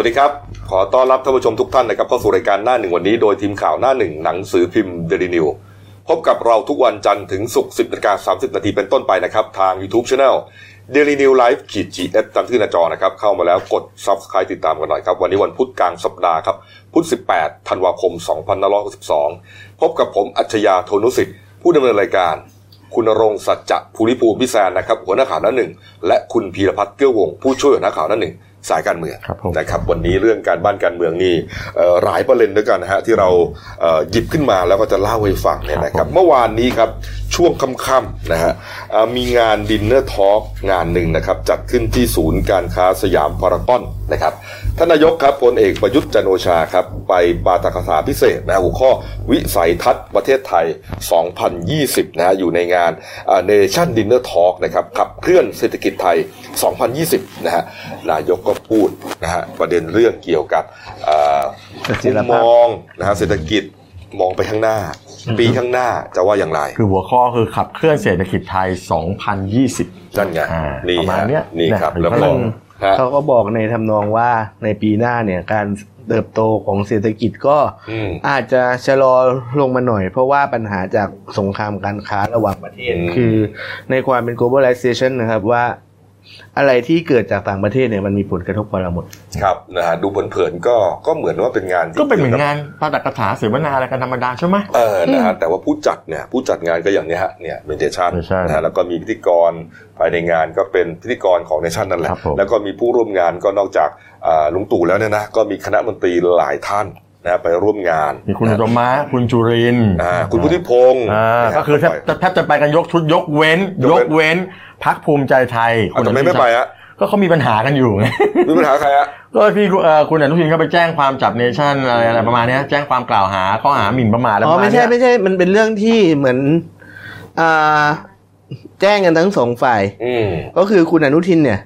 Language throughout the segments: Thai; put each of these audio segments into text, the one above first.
วัสดีครับ ขอต้อนรับท่านผู้ชมทุกท่านนะครับเข้าสู่รายการหน้าหนึ่งวันนี้โดยทีมข่าวหน้าหนึ่งหนังสือพิมพ์เดลินิวพบกับเราทุกวันจันทร์ถึงศุกร์10นาฬิกา30 นาทีเป็นต้นไปนะครับ ทาง YouTube c h anel Daily New Life ขีดจีเอสตามที่หน้าจอนะครับ เข้ามาแล้วกด Subscribe ติดตามกันหน่อยครับ วันนี้วันพุธกลางสัปดาห์ครับ พุธ 18 ธันวาคม 2562 พบกับผมอัจฉริยะโทนุสิทธิ์ ผู้ดำเนินรายการ คุณรงค์สัจจะภูริภูมิพิแซนนะครับหัวหน้าข่าวหน้าหนึ่งและคุณพีรพัฒน์เกื้อวงผู้ช่วยหัวหน้าข่าวหน้าหนึ่ง สายการเมืองครับผมนะครับวันนี้เรื่องการบ้านการเมืองนี่เอ่อหลายประเด็นด้วยกันนะฮะที่เราเอ่อหยิบขึ้นมาแล้วก็จะเล่าให้ฟังเนี่ยนะครับ เมื่อวานนี้ครับช่วงค่ำๆนะฮะเอ่อมีงาน dinner talk งานหนึ่งนะครับจัดขึ้นที่ศูนย์การค้าสยามพารากอนนะครับ ท่านนายกครับพลเอกประยุทธ์จันทร์โอชาครับ ไปปาฐกถาพิเศษนะฮะหัวข้อวิสัยทัศน์ประเทศไทย 2020นะฮะอยู่ในงานเนชั่น dinner talk นะครับขับเคลื่อนเศรษฐกิจไทย 2020 นะฮะนายกก็พูดนะฮะประเด็นเรื่องเกี่ยวกับเอ่อจิมุรมภาพมองนะฮะเศรษฐกิจมองไปข้างหน้า ปีข้างหน้าจะว่าอย่างไร คือหัวข้อคือขับเคลื่อนเศรษฐกิจไทย 2020 นั่นไงอ่านี่ประมาณฮะเนี้ยนี่ครับเนี่ยแล้วก็ก็ต้องฮะ เขาก็บอกในทำนองว่าในปีหน้าเนี่ยการเติบโตของเศรษฐกิจก็อืมอาจจะชะลอลงมาหน่อย เพราะว่าปัญหาจากสงครามการค้าระหว่างประเทศอืมคือในความเป็น globalization นะครับว่า อะไรที่เกิดจากต่างประเทศเนี่ยมันมีผลกระทบกับเราหมด ครับนะฮะดูเผินๆก็ก็เหมือนว่าเป็นงานที่ก็เป็นเหมือนกี่ยวบงานปาฐกถาเสวนาอะไรกันธรรมดาใช่ไหมเออนะฮะแต่ว่าผู้จัดเนี่ยผู้จัดงานก็อย่างเนี้ยฮะเนี่ยเมเนชั่น Nation นะฮะแล้วก็มีพิธีกรภายในงานก็เป็นพิธีกรของเนชั่นนั่นแหละครับผมแล้วก็มีผู้ร่วมงานก็นอกจากอ่าลุงตู่แล้วเนี่ยนะก็มีคณะมนตรีหลายท่าน นะฮะไปร่วมงานมีคุณอุตมะคุณจุรินทร์อ่าคุณพุทธิพงศ์อ่านะฮะก็คือแทบแทบจะไปกันยกชุดยกเว้นยยกกเว้นเว้นพักภูมิใจไทยเอาทำไมไม่ไปฮะก็เขามีปัญหากันอยู่ไงมีปัญหาใครฮะก็พี่เอ่อคุณอนุทินก็ไปแจ้งความจับเนชั่นอะไรอะไรประมาณเนี้ยแจ้งความกล่าวหาข้อหาหมิ่นประมาทอะไรอ๋ปอระมาณไม่ใช่เนี้ยไม่ใช่มันเป็นเรื่องที่เหมือนอ่าแจ้งกันทั้งสองฝ่ายอืมก็คือคุณอนุทินเนี่ย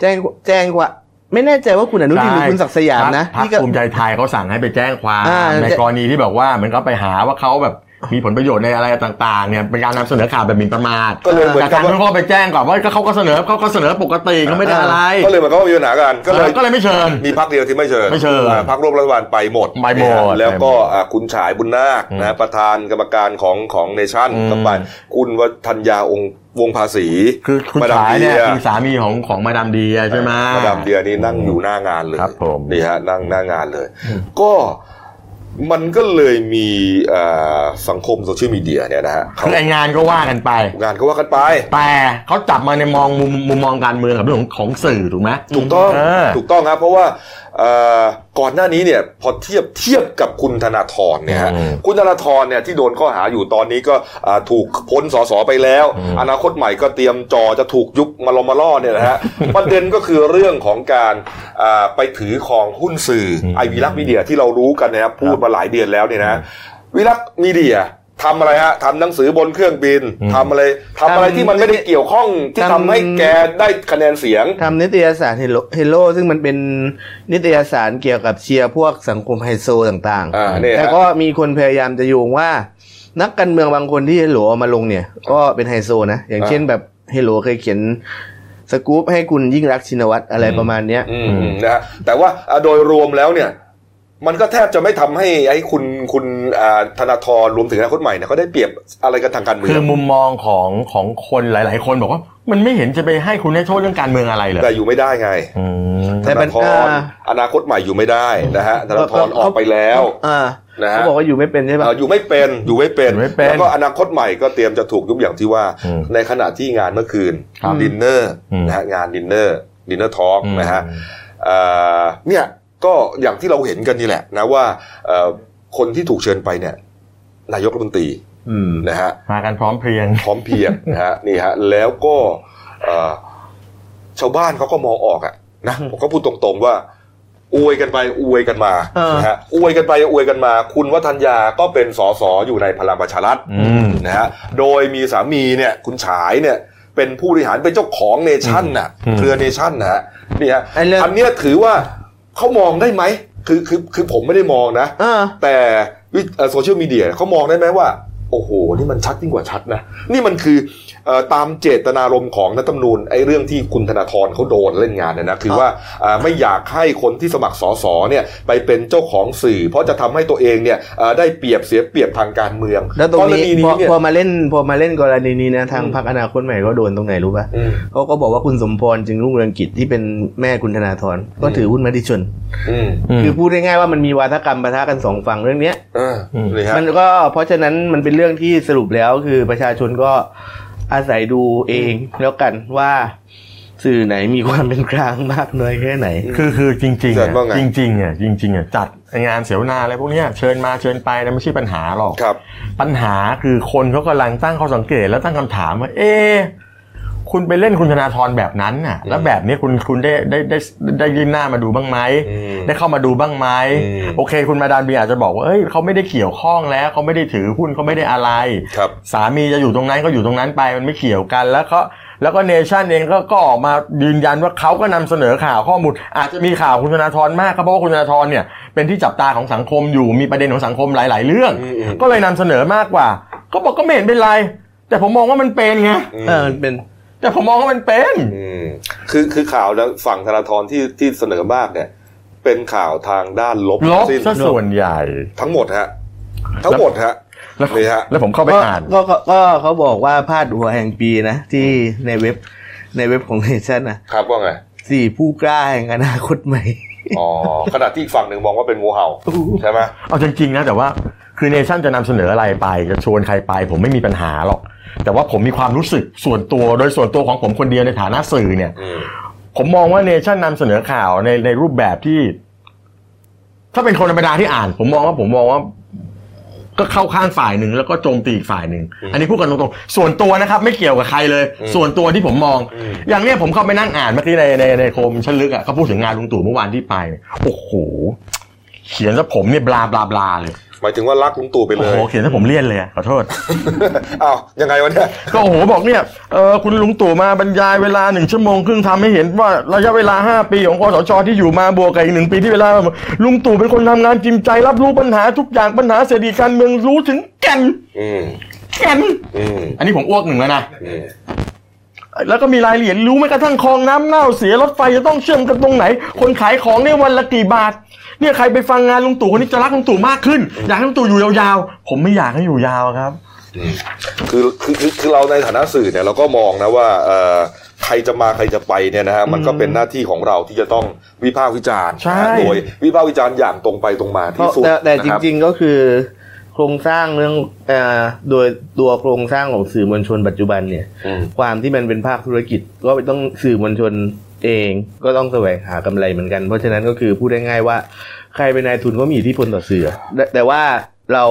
แจ้งแจ้งว่า ไม่แน่ใจว่าคุณอนุทินหรือคุณศักดิ์สยามนะพรรคที่ก็ภูมิใจไทยเขาสั่งให้ไปแจ้งความอ่าในกรณีที่แบบว่าเหมือนเขาไปหาว่าเขาแบบ มีผลประโยชน์ในอะไรต่างๆเนี่ยเป็นการนำเสนอข่าวแบบหมิ่นประมาทก็เลยเหมือนแต่กักาบรว่าที่เขาไปแจ้งก่อนว่าก็เขาก็เสนอเขาก็เสนอปกติเขาไม่ได้อะไรก็เลยเหมันก็มีปัญหากันก็เลย ก็เลยไม่เชิญ มีพักเดียวที่ไม่เชิญไม่เชิญอ่าพักร่วมรัฐบาลไปหมดไปหมดนะฮะแล้วก็ไปหมดอ่าคุณฉายบุญนาคอืมนะประธานกรรมการของของเนชั่นอืม ก็ไปคุณวัฒนยาองค์วงภาษีคือคุณมาดามฉายเนี่ยเดียคือสามีของของมาดามเดียใช่ไหม มาดามเดียนี่นั่งอยู่หน้างานเลยครับผม นี่ฮะนั่งหน้างานเลย ก็ มันก็เลยมีอ่าสังคมโซเชียลมีเดียเนี่ยนะฮะเขาคือไองานก็ว่ากันไป งานก็ว่ากันไป แต่เขาจับมาในมองมุมมุมมองการเมืองกับเรื่องของของสื่อถูกไหมถูกต้องเออถูกต้องครับเพราะว่าเอ่อ ก่อนหน้านี้เนี่ยพอเทียบเทียบกับคุณธนาธรเนี่ยฮะอืมคุณธนาธรเนี่ยที่โดนข้อหาอยู่ตอนนี้ก็อ่าถูกพ้นสสไปแล้วอืมอนาคตใหม่ก็เตรียมจอจะถูกยุบมาลอมาล่อเนี่ยนะฮะประเด็นก็คือเรื่องของการอ่าไปถือครองหุ้นสื่ออมไอวีลักษณ์มีเดียที่เรารู้กันนะครับพูดมาหลายเดือนแล้วเนี่ยนะวิลักษณ์มีเดีย ทำอะไรฮะทำหนังสือบนเครื่องบินอืมทำอะไรทำอะไรที่มันไม่ได้เกี่ยวข้องที่ทำให้แกได้คะแนนเสียงทำนิตยสารเฮโลเฮโลซึ่งมันเป็นนิตยสารเกี่ยวกับเชียร์พวกสังคมไฮโซต่างอ่าเนี่ยๆแต่ฮะก็มีคนพยายามจะโยงว่า นักการเมืองบางคนที่เฮโลเอามาลงเนี่ย ก็เป็นไฮโซนะ อย่างเช่นแบบเฮโลเคยเขียนสกู๊ปให้คุณยิ่งรักษณ์ชินวัตรอะไรประมาณเนี้ยอืมนะฮะแต่ว่าอ่าโดยรวมแล้วเนี่ย มันก็แทบจะไม่ทำให้ไอ้คุณคุณอ่าธนาธรรวมถึงอนาคตใหม่เนี่ยเขาได้เปรียบอะไรกันทางการเมืคือองมุมมองของของคนหลาย ๆ คนบอกว่า มันไม่เห็นจะไปให้คุณได้โทษเรื่องการเมืองอะไรเลยแต่อยู่ไม่ได้ไงอืมแต่ธมันานธรอ่าอนาคตใหม่อยู่ไม่ได้นะฮะธนาธรออกไปแล้วอ่านะฮะเขาบอกว่าอยู่ไม่เป็นใช่ปะเอ่ออยู่ไม่เป็นอยู่ไม่เป็นอยู่ไม่เป็นแล้วก็อนาคตใหม่ก็เตรียมจะถูกยุบอย่างที่ว่าอืมในขณะที่งานเมื่อคืนครับดินเนอร์อืมนะฮะงาน dinner dinner talk อืมนะฮะเอ่อเนี่ย ก็อย่างที่เราเห็นกันนี่แหละนะว่าเอ่อคนที่ถูกเชิญไปเนี่ย นายกรัฐมนตรีอืมนะฮะมากันพร้อมเพรียงพร้อมเพรียงนะฮะนี่ฮะแล้วก็เอ่อชาวบ้านเขาก็มองออกอะนะผมก็พูดตรงๆว่า อวยกันไปอวยกันมาเออนะฮะอวยกันไปอวยกันมา คุณวัฒนยาก็เป็นสสอยู่ในพลังประชารัฐอืมนะฮะโดยมีสามีเนี่ยคุณฉายเนี่ยเป็นผู้บริหารเป็นเจ้าของเนชั่นน่ะอืมเครือเนชั่นนะฮะนี่ฮะไอ้เรื่องอันเนี้ยถือว่า เขามองได้ไหมคือคือคือผมไม่ได้มองนะเออแต่โซเชียลมีเดียเขามองได้ไหมว่า โอ้โห นี่มันชัดยิ่งกว่าชัดนะ นี่มันคือเอ่อตามเจตนารมณ์ของนัตำนูนไอ้เรื่องที่คุณธนาธรเขาโดนเล่นงานเนี่ยนะ คือว่าอ่าไม่อยากให้คนที่สมัครสสเนี่ยไปเป็นเจ้าของสื่อ เพราะจะทำให้ตัวเองเนี่ยอ่าได้เปรียบเสียเปรียบทางการเมืองแล้วตรงนี้กณีพอเนี่ยพอมาเล่นพอมาเล่นกรณีนี้นะทางอืมพรรคอนาคตใหม่ก็โดนตรงไหนรู้ป่ะอืมเขาก็บอกว่าคุณสมพรจึงรุ่งเรืองกิจที่เป็นแม่คุณธนาธรก็ถือหุ้นมติชนอืมคือพูดง่ายๆว่ามันมีวาทกรรมปะทะกันสองฝั่งเรื่องเนี้ยอ่านี่ฮะมันก็เพราะฉะนั้นมันเป็นเรื่องที่สรุปแล้วคือประชาชนก็อาศัยดูเองแล้วกันว่าสื่อไหนมีความเป็นกลางมากน้อยแค่ไหน คือคือจริงๆเชิอะญว่าไงจริงๆอะจริงๆอะจัดงานเสวนาอะไรพวกเนี้ยเชิญมาเชิญไปนะไม่ใช่ปัญหาหรอกครับ ปัญหาคือคนเขากำลังตั้งข้อสังเกตแล้วตั้งคำถามว่า เอะ คุณไปเล่นคุณธนาธรแบบนั้นน่ะ แล้วแบบนี้คุณคุณได้ได้ได้ได้ยื่นหน้ามาดูบ้างไหมอืมได้เข้ามาดูบ้างไหมอืมโอเค คุณมาดามเบียอาจจะบอกว่าเอ้ยเขาไม่ได้เกี่ยวข้องแล้วเขาไม่ได้ถือหุ้นเขาไม่ได้อะไรครับสามีจะอยู่ตรงนั้นก็อยู่ตรงนั้นไปมันไม่เกี่ยวกันแล้วเขาแล้วก็เนชั่นเองก็ก็ออกมายืนยันว่าเขาก็นำเสนอข่าวข้อมูล อาจจะมีข่าวคุณธนาธรมากครับเพราะว่าคุณธนาธรเนี่ยเป็นที่จับตาของสังคมอยู่มีประเด็นของสังคมหลาย ๆ เรื่องอืมอืมก็เลยนำเสนอมากกว่า ก็บอกก็ไม่เห็นเป็นไร แต่ผมมองว่ามันเป็นไงอืมเออมันเป็น แต่ผมมองว่ามันเป็นอืมคือคือข่าวแล้วฝั่งธนาธรที่ที่เสนอมากเนี่ย เป็นข่าวทางด้านลบลบสิ้นซะส่วนใหญ่ ทั้งหมดฮะ ทั้งหมดฮะแล้วนี่ฮะแล้วผมเข้าไปก็อ่านก็ก็ก็เขาบอกว่าพาดหัวแห่งปีนะ ที่ในเว็บในเว็บของเนชั่นนะครับว่าไงสี่ผู้กล้าแห่งอนาคตใหม่ อ๋อขณะที่อีกฝั่งหนึ่งมองว่าเป็นงูเห่าใช่ไหมเอาจริงๆนะแต่ว่าคือเนชั่นจะนำเสนออะไรไปจะชวนใครไป ผมไม่มีปัญหาหรอก แต่ว่าผมมีความรู้สึกส่วนตัวโดยส่วนตัวของผมคนเดียวในฐานะสื่อเนี่ยอืมผมมองว่าเนชั่นนำเสนอข่าวในในรูปแบบที่ ถ้าเป็นคนธรรมดาที่อ่าน ผมมองว่าผมมองว่า ก็เข้าข้างฝ่ายหนึ่งแล้วก็โจมตีอีกฝ่ายหนึ่งอันนี้พูดกันตรงๆส่วนตัวนะครับไม่เกี่ยวกับใครเลย ส่วนตัวที่ผมมอง อย่างเนี้ยผมเข้าไปนั่งอ่านเมื่อกี้ในในในโคมชั้นลึกอะเขาพูดถึงงานลุงตู่เมื่อวานที่ไป โอ้โหเขียนซะผมเนี่ยบลาบลาบลาเลย หมายถึงว่ารักลุงตู่ไปเลโอ้โหยเขียนซะผมเลี่ยนเลยอะขอโทษอ้าวยังไงวะเนี่ยก็โอ้โหบอกเนี่ยเออคุณลุงตู่มาบรรยายเวลาหนึ่งชั่วโมงครึ่งทำให้เห็นว่าระยะเวลาห้าปีของคอสชที่อยู่มาบวกกับอีกหนึ่งปีที่เวลาลุงตู่เป็นคนทำงานจริงใจรับรู้ปัญหาทุกอย่างปัญหาเศรษฐกิจการเมืองรู้ถึงแก่นอืมแก่นอืมอันนี้ผมอ้วกหนึ่งแล้วนะอืมแล้วก็มีรายละเอียดรู้ไหมกระทั่งคลองน้ำเน่าเสียรถไฟจะต้องเชื่อมกันตรงไหน คนขายของเนี่ยวันละกี่บาท เนี่ยใครไปฟังงานลุงตู่คนนี้จะรักลุงตู่มากขึ้น อยากให้ลุงตู่อยู่ยาวๆ ผมไม่อยากให้อยู่ยาวครับคือคือคือคือเราในฐานะสื่อเนี่ยเราก็มองนะว่าเอ่อใครจะมาใครจะไปเนี่ยนะฮะมันก็เป็นหน้าที่ของเราที่จะต้องวิพากษ์วิจารณ์ใช่นะฮะโดยวิพากษ์วิจารณ์อย่างตรงไปตรงมาเพที่ราะสุดแต่แต่นะจครับริงๆก็คือ โครงสร้างเรื่องเอ่อโดยตัวโครงสร้างของสื่อมวลชนปัจจุบันเนี่ย อืม ความที่มันเป็นภาคธุรกิจก็ต้องสื่อมวลชน เองก็ต้องแสวงหากำไรเหมือนกัน เพราะฉะนั้นก็คือพูดได้ง่ายว่า ใครเป็นนายทุนก็มีอิทธิพลต่อสื่อ แต่แต่ว่าเรา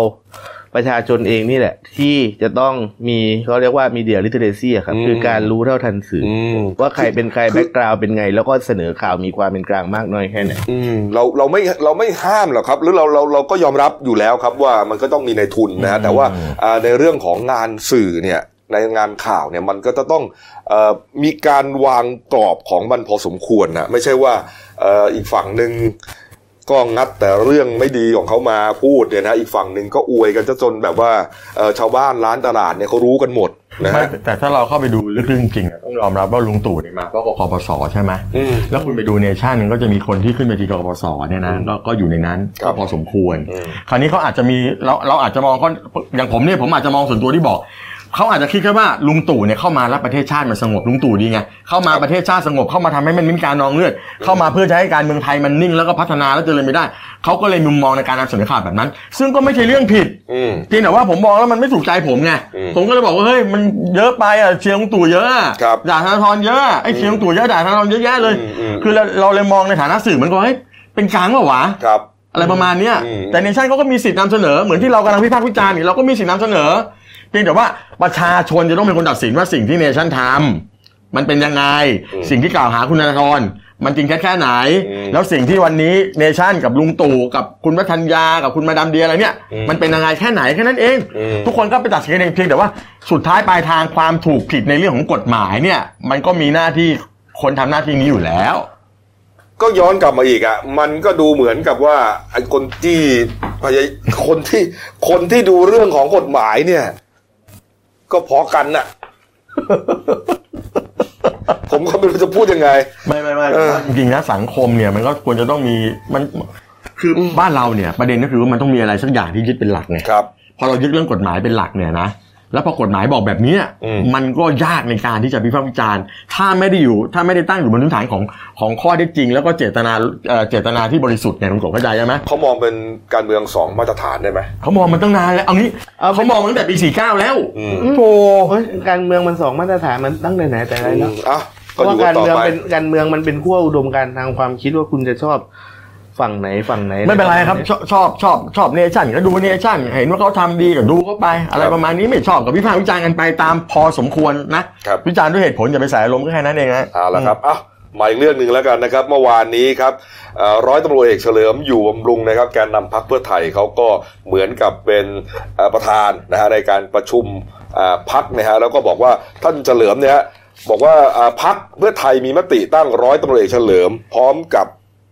ประชาชนเองนี่แหละ ที่จะต้องมีเขาเรียกว่ามีเดียลิเทเรซีครับอืมคือการรู้เท่าทันสื่อออืมว่าใครเป็นใครแบ็กกราวเป็นไง แล้วก็เสนอข่าวมีความเป็นกลางมากน้อยแค่ไหนอืมเราเราไม่เราไม่ห้ามหรอกครับ หรือเราเราเราก็ยอมรับอยู่แล้วครับว่ามันก็ต้องมีในทุนนะฮะแต่ว่าอ่าในเรื่องของงานสื่อเนี่ย ในงานข่าวเนี่ยมันก็จะต้องเออมีการวางกรอบของมันพอสมควรนะไม่ใช่ว่าเอออีกฝั่งหนึ่งก็งัดแต่เรื่องไม่ดีของเขามาพูดเนี่ยนะอีกฝั่งหนึ่งก็อวยกันจะจนแบบว่าเอ่อชาวบ้านร้านตลาดเนี่ยเขารู้กันหมดนะไม่ฮะแต่ถ้าเราเข้าไปดูลึกๆจริงๆอะต้องยอมรับว่าลุงตู่เนี่ยมาเพราะกคปสใช่ไหมอืมแล้วคุณไปดูเนชั่นก็จะมีคนที่ขึ้นไปที่กคปสเนี่ยนะก็ก็อยู่ในนั้นครัก็บพอสมควรอืมคราวนี้เขาอาจจะมีเราเราอาจจะมองเขาอย่างผมเนี่ยผมอาจจะมองส่วนตัวที่บอก เขาอาจจะคิดแค่ว่าลุงตู่เนี่ยเข้ามาแล้วประเทศชาติมันสงบลุงตู่ดีไงเข้ามาประเทศชาติสงบเข้ามาทำให้มันไมมีการนองเลือดเข้ามาเพื่อจะให้การเมืองไทยมันนิ่งแล้วก็พัฒนาแล้วเจริญไปได้เขาก็เลยมุมมองในการนำเสนอข่าวแบบนั้น ซึ่งก็ไม่ใช่เรื่องผิดอืมเพียงแต่ว่าผมมองแล้วมันไม่ถูกใจผมไงอืมผมก็เลยบอกว่าเฮ้ยมันเยอะไปอะเชียร์ลุงตู่เยอะอะครับด่าธนาธรเยอะอะไอ้เชียร์ลุงตู่เยอะด่าธนาธรเยอะแยะเลยอืมอืมคือเราเราเลยมองในฐานะสื่อเหมือนกับเฮ้ยเป็นกลางเปล่าวะครับอะไรประมาณเนี้ยอืมแต่เนชั่นเขาก็มีสิทธิ์นำเสนอเหมือนที่เรากำลังวิพากษ์วิจารณ์นี่เราก็มีสิทธิ์นำเสนอ เพียงแต่ว่าประชาชนจะต้องเป็นคนตัดสินว่าสิ่งที่เนชั่นทำมันเป็นยังไง สิ่งที่กล่าวหาคุณธนาธรมันจริงแค่แค่ไหน แล้วสิ่งที่วันนี้เนชั่นกับลุงตู่กับคุณวัฒนยากับคุณมาดามเดียอะไรเนี่ย มันเป็นยังไงแค่ไหนแค่นั้นเอง ทุกคนก็ไปตัดสินกันเองเพียงแต่ว่าสุดท้ายปลายทางความถูกผิดในเรื่องของกฎหมายเนี่ย มันก็มีหน้าที่คนทำหน้าที่นี้อยู่แล้ว ก็ย้อนกลับมาอีกอะ มันก็ดูเหมือนกับว่าไอ้คนที่พยายคนที่คนที่ดูเรื่องของกฎหมายเนี่ย ก็พอกันน่ะ ผมก็ไม่รู้จะพูดยังไง ไม่ไม่ไม่เออจริงๆนะสังคมเนี่ย มันก็ควรจะต้องมีมันคืออบ้านเราเนี่ย ประเด็นก็คือว่ามันต้องมีอะไรสักอย่างที่ยึดเป็นหลักไงครับพอเรายึดเรื่องกฎหมายเป็นหลักเนี่ยนะ แล้วพอกฎหมายบอกแบบเนี้ยอืมมันก็ยากในการที่จะวิพากษ์วิจารณ์ ถ้าไม่ได้อยู่ ถ้าไม่ได้ตั้งอยู่บนพื้นฐานของของข้อเท็จจริง แล้วก็เจตนาเอ่อเจตนาที่บริสุทธิ์เนี่ยคุณกบเข้าใจใช่ไหมเขามองเป็นการเมืองสองมาตรฐานได้ไหมเขามองมันตั้งนานแล้วเอางี้เอาเป็นเขามองตั้งแต่ปี49แล้วอืมโธ่โอ้ยการเมืองมันสองมาตรฐานมันตั้งแต่ไหนแต่ไรแล้วอะเพก็ราะอว่ายู่กักานรต่อเมืองไปเป็นการเมืองมันเป็นขั้วอุดมการณ์ทางความคิดว่าคุณจะชอบ ฝั่งไหนฝั่งไหน ไม่เป็นไรครับ ชอบชอบชอบชอบเนชั่นก็ดูเนชั่นเห็นว่าเขาทำดีก็ดูเขาไป อะไรประมาณนี้ไม่ชอบก็วิพากษ์วิจารณ์กันไปตามพอสมควรนะครับวิจารณ์ด้วยเหตุผลอย่าไปใส่อารมณ์ก็แค่นั้นเองนะเอาละครับอะมาอีกเรื่องหนึ่งแล้วกันนะครับเมื่อวานนี้ครับเอ่อร้อยตำรวจเอกเฉลิมอยู่บำรุงนะครับแกนนำพักเพื่อไทยเขาก็เหมือนกับเป็นเอ่อประธานนะฮะในการประชุมอ่าพักนะฮะแล้วก็บอกว่าท่านเฉลิมเนี่ยฮะบอกว่าอ่าพักเพื่อไทยมีมติตั้งร้อยตำรวจเอกเฉลิม พร้อมกับ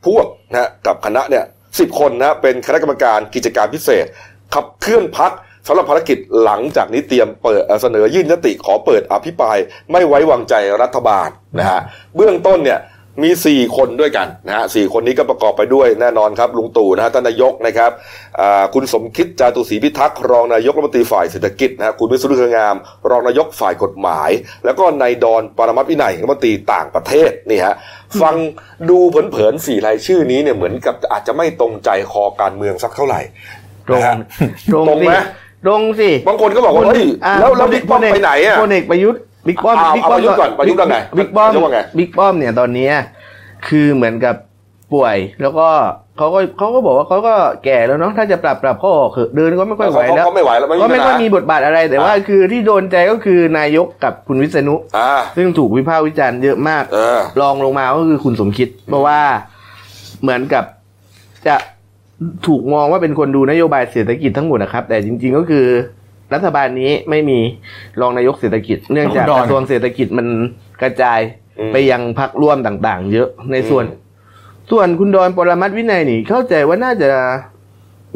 พวกนะฮะกับคณะเนี่ยสิบคนนะเป็นคณะกรรมการกิจการพิเศษ ขับเคลื่อนพักสำหรับภารกิจหลังจากนี้เตรียมเปิดเสนอยื่นยติขอเปิดอภิปราย ไม่ไว้วางใจรัฐบาลนะฮะเบื้องต้นเนี่ยมี 4 คนด้วยกันนะฮะสคนนี้ก็ประกอบไปด้วยแน่นอนครับลุงตู่นะฮะท่านนายกนะครับคุณสมคิดจาตุศรีพิทักษ์รองนายกรัฐมนตรีฝ่ายเศรษฐกิจนะฮะคุณวิศนุเครืองาม รองนายกฝ่ายกฎหมาย แล้วก็นายดอนปรมัตวินัยรัฐมนตรีต่างประเทศนี่ฮะ ฟังดูเผินๆสี่รายชื่อนี้เนี่ยเหมือนกับอาจจะไม่ตรงใจคอการเมืองสักเท่าไหร่ตรงนะฮะตรงตรงสิไหมตรงสิบางคนก็บอกว่าเฮ้ยอะแล้วแล้วบิ๊กป้อมพลเไปไหนอะพลเอกประยุทธ์บิ๊กป้อมเอาบิ๊กป้อมเอาประยุทธ์ก่อนประยุทธ์ว่าไงบิ๊กป้อมประยุทธ์ว่าไงบิ๊กป้อมเนี่ยตอนเนี้ยคือเหมือนกับป่วยแล้วก็ เขาก็เขาก็บอกว่าเขาก็แก่แล้วเนาะถ้าจะปรับปรับเขาออกเถอะเดินก็ไม่ค่อยไหวเขาแล้วเขาไม่ไหวแล้วก็ไม่ค่อยปัญหามีบทบาทอะไร แต่ว่าคือที่โดนใจก็คือนายกกับคุณวิษณุอ่าซึ่งถูกวิพากษ์วิจารณ์เยอะมากเออรองลงมาก็คือคุณสมคิด เพราะว่าเหมือนกับจะถูกมองว่าเป็นคนดูนโยบายเศรษฐกิจทั้งหมดนะครับ แต่จริง ๆก็คือรัฐบาลนี้ไม่มีรองนายกเศรษฐกิจ เนื่องจากดอนกระทรวงเศรษฐกิจมันกระจายอืมไปยังพักร่วมต่าง ๆ เยอะในส่วนอืม ส่วนคุณดอนปรมัตถ์วินัยนี่ เข้าใจว่าน่าจะ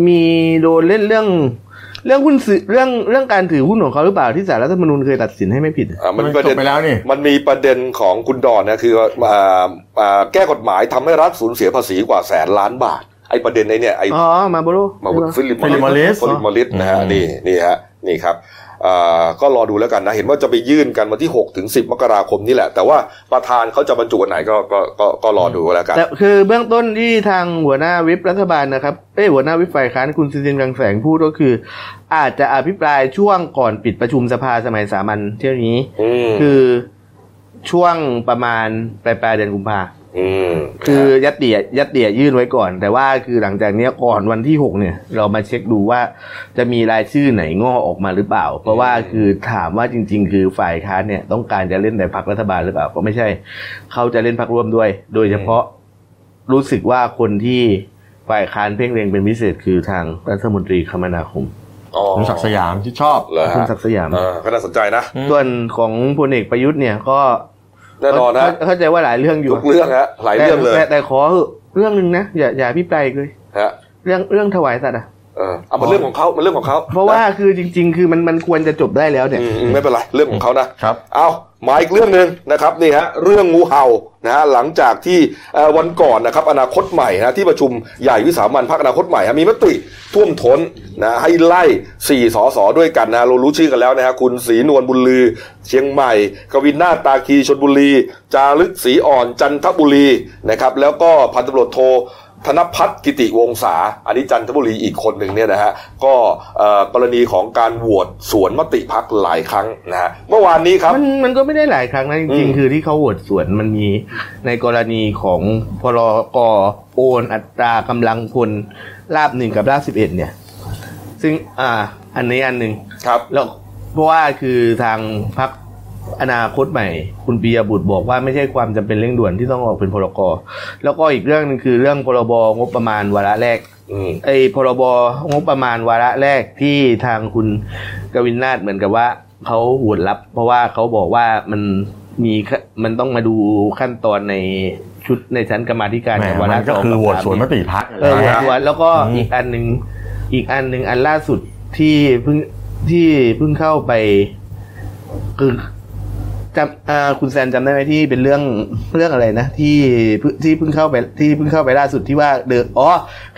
มีโดนเล่นเรื่อง เรื่องหุ้นสื่อเรื่องเรื่องการถือหุ้นของเขาหรือเปล่าที่สารรัฐธรรมนูญเคยตัดสินให้ไม่ผิดอ่ามันมันประจเด็บนไปแล้วนี่มันมีประเด็นของคุณดอนนะคืออ่าอ่าแก้กฎหมายทำให้รัฐสูญเสียภาษีกว่าแสนล้านบาทไอ้ประเด็นในเนี่ยไอ้ออ๋อมาร์ลโบโรฟิลิปฟิลิปมอร์ริสฟิลิปมอร์ริสนะฮะอืมนี่นี่ฮะนี่ครับอ่า ก็รอดูแล้วกันนะเห็นว่าจะไปยื่นกันวันที่6ถึง10 มกราคมนี่แหละ แต่ว่าประธานเขาจะบรรจุวันไหนก็ก็ก็ก็รอดูแล้วกันแต่คือเบื้องต้นที่ทางหัวหน้าวิปรัฐบาลนะครับเอ้ยหัวหน้าวิปฝ่ายค้านคุณสุทินคลังแสงพูดก็คือ อาจจะอภิปรายช่วงก่อนปิดประชุมสภาสมัยสามัญเที่ยวนี้อืมคือช่วงประมาณปลายปลายๆเดือนกุมภาอืม คือยัตติยัตติยื่นไว้ก่อน แต่ว่าคือหลังจากเนี้ยก่อนวันที่หกเนี่ย เรามาเช็คดูว่าจะมีรายชื่อไหนงอออกมาหรือเปล่า เพราะว่าคือถามว่าจริง ๆ คือฝ่ายค้านเนี่ยต้องการจะเล่นแต่พรรครัฐบาลหรือเปล่าก็ไม่ใช่ เขาจะเล่นพรรคร่วมด้วย โดยเฉพาะรู้สึกว่าคนที่ฝ่ายค้านเพ่งเล็งเป็นพิเศษคือทางรัฐมนตรีคมนาคมอ๋อคุณศักดิ์สยามที่ชอบเหรอคุณฮะศักดิ์สยามเออก็น่าสนใจนะส่วนของพลเอกประยุทธ์เนี่ยก็ แน่นอนนะเข้าเข้าใจว่าหลายเรื่องอยู่ทุกเรื่องฮะหลายเรื่องเลยแต่แต่แต่ขอเหอะเรื่องหนึ่งนะอย่าอย่าพิปรายอีกเลยฮะเรื่องเรื่องถวายสัตว์อะ เออเอามันเรื่องของเขามันเรื่องของเขาเพราะว่าคือจริง ๆ คือมันมันควรจะจบได้แล้วเนี่ยอืมอืมไม่เป็นไรเรื่องของเขานะครับ เอามาอีกเรื่องหนึ่งนะครับนี่ฮะเรื่องงูเห่านะฮะหลังจากที่เอ่อวันก่อนนะครับอนาคตใหม่นะที่ประชุมใหญ่วิสามันพรรคอนาคตใหม่ฮะมีมติท่วมท้นนะให้ไล่สี่สสด้วยกันนะเรารู้ชื่อกันแล้วนะฮะคุณศรีนวลบุญลือ เชียงใหม่ กวินนาถตาคีชนบุรี จารึกศรีอ่อนจันทบุรีนะครับแล้วก็พันตำรวจโท ธนพัฒน์กิติวงศาอันนี้จันทบุรีอีกคนหนึ่งเนี่ยนะฮะก็เอ่อกรณีของการโหวตสวนมติพักหลายครั้งนะฮะเมื่อวานนี้ครับมันมันก็ไม่ได้หลายครั้งนะจอืริงมๆคือที่เขาโหวตสวนมันมีในกรณีของพรกโอนอัตรากำลังพลราบหนึ่งกับราบสิบเอ็ดเนี่ย ซึ่งอ่า อันนี้อันหนึ่งครับแล้วเพราะว่าคือทางพัก อนาคตใหม่ คุณปียบุตรบอกว่าไม่ใช่ความจำเป็นเร่งด่วนที่ต้องออกเป็นพรกแล้วก็อีกเรื่องหนึงคือเรื่องพรบงบประมาณวาระแรกอืมไอ้พรบงบประมาณวาระแรกที่ทางคุณกวินนาถเหมือนกับว่าเขาโหวตรับ เพราะว่าเขาบอกว่ามันมีขั้นมันต้องมาดูขั้นตอนในชุดในชั้นกรรมาธิการแหมในวามัระนก็สองคือโหวตกับสวนมสามติพักเออโหวตสวนแล้วก็อืมอีกอันหนึ่งอีกอันหนึ่งอันล่าสุดที่เพิ่งที่เพิ่งเข้าไปคือ จำอ่าคุณแซนจำได้ไหมที่เป็นเรื่องเรื่องอะไรนะ ที่เพิ่งที่เพิ่งเข้าไปที่เพิ่งเข้าไปล่าสุดที่ว่าเดืออ๋อ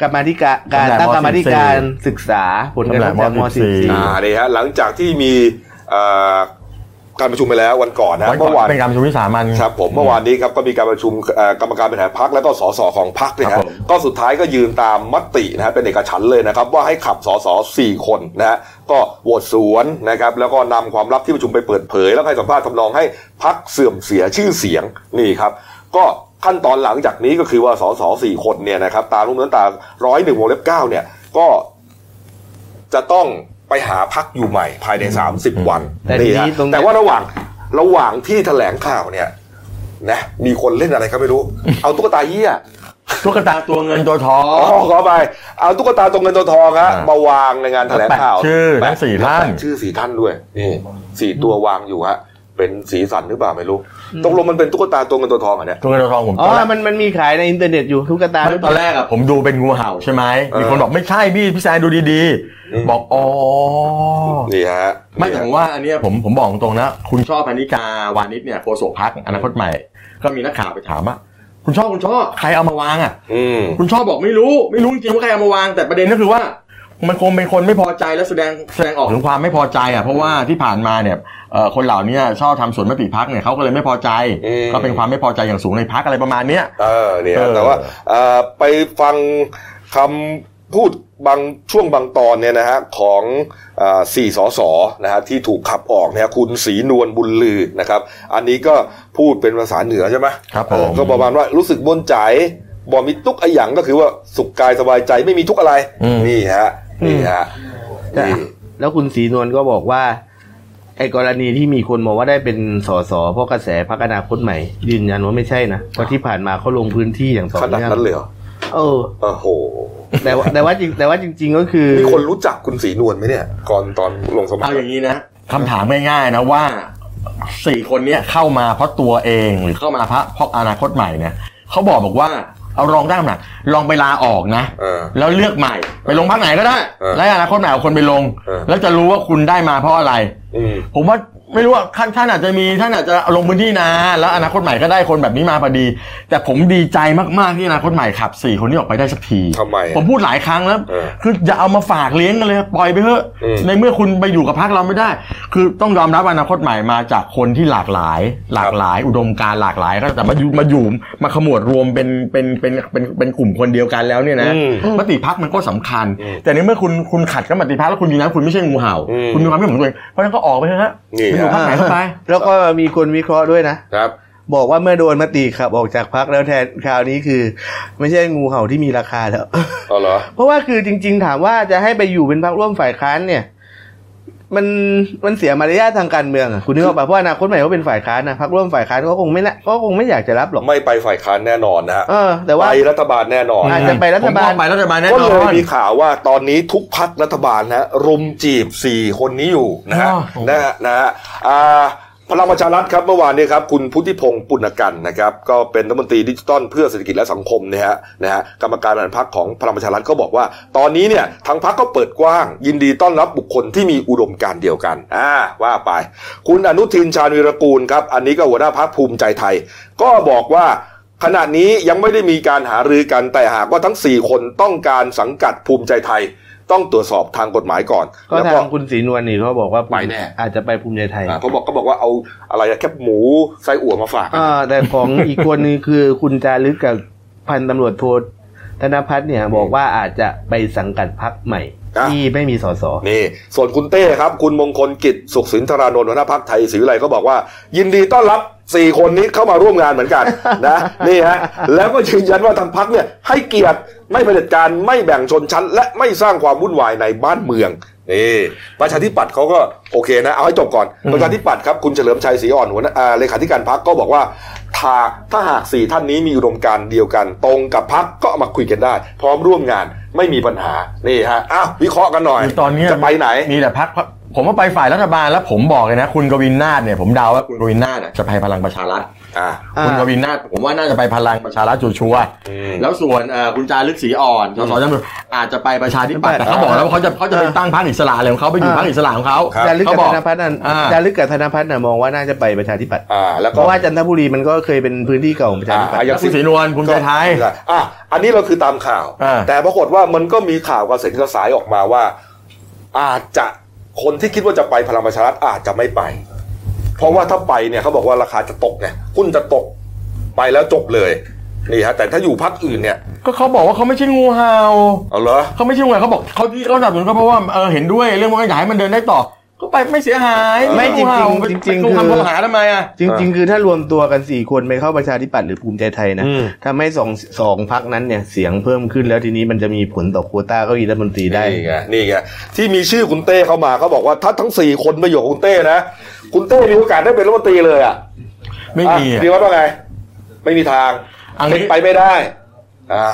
กรรมาธิการการตั้งกรรมาธิการศึกษาผลการทดจากม .14 อ่านี่ฮะหลังจากที่มีเอ่อ การประชุมไปแล้ววันก่อนนะวันก่เมื่อวาอนนเป็นการประชุมวิสามันครับผมเมื่อวานนี้ครับก็มีการประชุมเอ่อกรรมการบริหารพักแล้วก็สสของพักเนี่ยครัฮะบผมก็สุดท้ายก็ยืนตามมตินะฮะเป็นเอกฉันท์เลยนะครับ ว่าให้ขับสสสี่คนนะฮะก็โหวตสวนนะครับแล้วก็นำความลับที่ประชุมไปเปิดเผย แล้วให้สัมภาษณ์ทำนองให้พักเสื่อมเสียชื่อเสียงนี่ครับ ก็ขั้นตอนหลังจากนี้ก็คือว่าสสสี่คนเนี่ยนะครับตามรุ่นนั้นตาร้อยหนึ่งวงเล็บเก้าเนี่ยก็จะต้อง ไปหาพักอยู่ใหม่ภายใน 30 วันแต่ทีนี้ฮะตรงเนี้ยแต่ว่าระหว่างระหว่างที่แถลงข่าวเนี่ยนะมีคนเล่นอะไรก็ไม่รู้ เอาตุ๊กตาเหี้ยตุ๊กตาตัวเงินตัวทออ๋องขอไป เอาตุ๊กตาตรงเงินตัวทองฮะอ่ามมาวางในงานแถลงข่าวแปะชื่อทั้งสี่ท่านแปะชื่อสี่ท่านด้วยนี่สี่ตัววางอยู่ฮะเป็นสีสันหรือเปล่าไม่รู้ ตกลงมันเป็นตุ๊กตาตัวเงินตัวทองอะเนี่ยตัวเงินตัวทองผมอ๋ตอนแรกมันมันมีขายในอินเทอร์เน็ตอยู่ตุ๊กตาตอนแรกอะผมดูเป็นงูเห่าใช่ไหมเออมีคนบอกไม่ใช่พี่พี่แซนดูดีอืมๆบอกอ๋อนี่ฮะไม่นี่ฮะถึงว่าอันเนี้ยผมผมบอกตรงนะ คุณช่อพรรณิการ์วานิชเนี่ยโฆษกพรรคอนาคตใหม่ ก็มีนักข่าวไปถามว่าคุณช่อคุณช่อใครเอามาวางอะอืมคุณช่อบอกไม่รู้ ไม่รู้จริงๆว่าใครเอามาวางแต่ประเด็นก็คือว่า มันคงเป็นคนไม่พอใจและแสดงแสดงออกถึงความไม่พอใจอะเพราะว่าที่ผ่านมาเนี่ยเอ่อคนเหล่านี้ชอบทำสวนมติพักเนี่ยเขาก็เลยไม่พอใจอืมก็เป็นความไม่พอใจอย่างสูงในพักอะไรประมาณเนี้ยเออเนี่ยเออแต่ว่าเอ่อไปฟังคำพูดบางช่วงบางตอนเนี่ยนะฮะของเอ่อสี่สสนะฮะที่ถูกขับออกเนี่ยคุณศรีนวลบุญลือนะครับ อันนี้ก็พูดเป็นภาษาเหนือใช่ไหมครับผมเออก็ประมาณว่ารู้สึกบนใจบ่มีทุกข์อะหยังก็คือว่าสุขกายสบายใจไม่มีทุกข์อะไรอืมนี่ฮะ นี่ฮะจ้ะนี่แล้วคุณศรีนวลก็บอกว่า ไอ้กรณีที่มีคนบอกว่าได้เป็นสสเพราะกระแสพักอนาคตใหม่ ยืนยันว่าไม่ใช่นะเพราะที่ผ่านมาเขาลงพื้นที่อย่างต่อขนาดเนื่องนั้นเลยเหรอเออโอ้โหแต่ว่าแต่ว่าจริงแต่ว่าจริง ๆ ก็คือมีคนรู้จักคุณศรีนวลไหมเนี่ยก่อนตอนลงสมัคเอารอย่างนี้นะคำถามง่ายๆนะว่าสี่คนเนี้ยเข้ามาเพราะตัวเองหรือเข้ามาเพราะเพราะอนาคตใหม่เนี่ยเขาบอกบอกว่า เอาลองได้หนักลองไปลาออกนะ เออ แล้วเลือกใหม่ ไปลงพักไหนก็ได้ เออแล้วอนาคตใหม่เอาคนไปลง เออ แล้วจะรู้ว่าคุณได้มาเพราะอะไร อืม ผมว่า ไม่รู้ว่าท่านท่านอาจจะมีท่านอาจจะลงพื้นที่นะแล้วอนาคตใหม่ก็ได้คนแบบนี้มาพอดี แต่ผมดีใจมากๆที่อนาคตใหม่ขับสี่คนนี้ออกไปได้สักทีทำไมอะผมพูดหลายครั้งแล้วเออคืออย่าเอามาฝากเลี้ยงกันเลยปล่อยไปเถอะอืมในเมื่อคุณไปอยู่กับพรรคเราไม่ได้ คือต้องยอมรับว่าอนาคตใหม่มาจากคนที่หลากหลาย หลากหลาย อุดมการณ์หลากหลายก็แต่มาอยู่มาอยู่มาขมวดรวมเป็นเป็นเป็นเป็นเป็นกลุ่มคนเดียวกันแล้วเนี่ยนะอืมมติพักมันก็สำคัญอืมแต่ในเมื่อคุณคุณขัดกับมติพักแล้วคุณยืนยันคุณไม่ใช่งูเห่าอืมคุณมีความคิดของตัวเองเพราะฉะนั้นก็ออกไปเถอะฮะนี่ไปอยู่ฮะพรรคไหนก็ไป แล้วก็มีคนวิเคราะห์ด้วยนะครับ บอกว่าเมื่อโดนมติขับออกจากพักแล้วแทนคราวนี้คือ ไม่ใช่งูเห่าที่มีราคาแล้วเอาเหรอเพราะว่าคือจริง ๆ ถามว่าจะให้ไปอยู่เป็นพรรคร่วมฝ่ายค้านเนี่ย มันมันเสียมารยาททางการเมืองอะคุณนึกออกปะเพราะอนาคตใหม่เขาเป็นฝ่ายค้านนะพรรคร่วมฝ่ายค้านก็คงไม่ละก็คงไม่อยากจะรับหรอกไม่ไปฝ่ายค้านแน่นอนนะฮะเออแต่ว่าไปรัฐบาลแน่นอนอาจจะไปรัฐบาลผมว่ไปรัฐบาลแน่ก็นเลอยนมีข่าวว่าตอนนี้ทุกพักรัฐบาลนะรุมจีบสี่คนนี้อยู่นะฮะอ๋อนะฮะนะฮะอ่า พลังประชารัฐครับเมื่อวานนี้ครับคุณพุทธิพงศ์ปุณกันนะครับก็เป็นรัฐมนตรีดิจิทัลเพื่อเศรษฐกิจและสังคมเนี่ยฮะนะฮะกรรมการบริหารพรรคของพลังประชารัฐก็บอกว่า ตอนนี้เนี่ยทางพรรคก็เปิดกว้าง ยินดีต้อนรับบุคคลที่มีอุดมการเดียวกันอ่าว่าไป คุณอนุทินชาญวีรกูลครับอันนี้ก็หัวหน้าพรรคภูมิใจไทย ก็บอกว่าขณะนี้ยังไม่ได้มีการหารือกันแต่หากว่าทั้ง 4 คนต้องการสังกัดภูมิใจไทย ต้องตรวจสอบทางกฎหมายก่อนก็แล้วทางคุณศรีนวลนี่เขาบอกว่าไปแน่อาจจะไปภูมิใจไทยอ่าเขาบอกก็บอกว่าเอาอะไรอะแคบหมูไส้อั่วมาฝากอ่าแต่ของอีกคนนึงคือคุณจารึกกับพันตำรวจโทธนพัฒน์เนี่ยบอกว่าอาจจะไปสังกัดพักใหม่ที่ไม่มีสสนี่ ส่วนคุณเต้ครับ คุณมงคลกิจสุขสินธารานนท์หัวหน้าพักไทยศรีวิไลก็บอกว่า ยินดีต้อนรับ สี่คนนี้เข้ามาร่วมงานเหมือนกันนะนี่ฮะแล้วก็ยืนยันว่าทางพักเนี่ยให้เกียรติไม่เผด็จการไม่แบ่งชนชั้น และไม่สร้างความวุ่นวายในบ้านเมืองนี่ประชาธิปัตย์เขาก็โอเคนะ เอาให้จบก่อน ประชาธิปัตย์ครับ คุณเฉลิมชัยศรีอ่อนหัวหน้าอ่าเลขาธิการพักก็บอกว่าถ้าถ้าหากสี่ท่านนี้มีอุดมการณ์เดียวกัน ตรงกับพักก็เอามาคุยกันได้ พร้อมร่วมงานไม่มีปัญหานี่ฮะอ้าววิเคราะห์กันหน่อยคือตอนเนี้ยจะไปไหนมีแต่พัก ผมว่าไปฝ่ายรัฐบาลแล้วผมบอกเลยนะ คุณกวินนาถเนี่ยผมเดาว่าคุณกวินนาถเนี่ยจะไปพลังประชารัฐอ่าคุณอ่ากวินน่าผมว่าน่าจะไปพลังประชารัฐชัวร์อืมๆแล้วส่วนเอ่อคุณจารึกศรีอ่อนสสจำนวนอาจจะไปประชาธิปัตย์แต่เขาอ่าบอกแล้วว่าเขาจะเขาจะไปตั้งพรรคอิสระอะไรของเขาไปอยู่อ่าพรรคอิสระของเขาครับจารึกเขากับบอกธนพัฒน์น่ะอ่าจารึกกับธนพัฒน์น่ะมองว่าน่าจะไปประชาธิปัตย์อ่าแล้วเพก็ราะว่าจันทบุรีมันก็เคยเป็นพื้นที่เก่าของประชาธิปัตอ่าย์อย่างคุณศรีนวลภูมิใจไทยอะอันนี้เราคือตามข่าวอ่าแต่ปรากฏว่ามันก็มีข่าวกระเซ็นกระสายออกมาว่า อาจจะ คนที่คิดว่าจะไปพลังประชารัฐอาจจะไม่ไป เพราะว่าถ้าไปเนี่ยเขาบอกว่าราคาจะตกไงหุ้นจะตกไปแล้วจบเลยนี่ฮะแต่ถ้าอยู่พักอื่นเนี่ย ก็เขาบอกว่าเขาไม่ใช่งูเห่าเอาเหรอเขาไม่ใช่งูเห่าเขาบอกเขาที่เขาสนับสนุนก็เพราะว่าเออเห็นด้วยเรื่องว่าอยากให้มันเดินได้ต่อ ก็ไปไม่เสียหายไม่จริงๆงูเห่าจริงๆไปคือทำข้อหาทำไมอะจริงๆคือถ้ารวมตัวกันสี่คนไปเข้าประชาธิปัตย์หรือภูมิใจไทยนะอืมทำให้สองสองพักนั้นเนี่ยเสียงเพิ่มขึ้นแล้วทีนี้มันจะมีผลต่อโควต้าเก้าอี้รัฐมนตรีได้นี่ไงนี่ไงที่มีชื่อคุณเต้เข้ามาเขาบอกว่าถ้าทั้งสี่คนไปอยู่กับคุณเต้นะคุณเต้มีโอกาสได้เป็นรัฐมนตรีเลยอะไม่มีอะอะพี่วัดว่าไงไม่มีทางอันนี้เป็นไปไม่ได้อ่า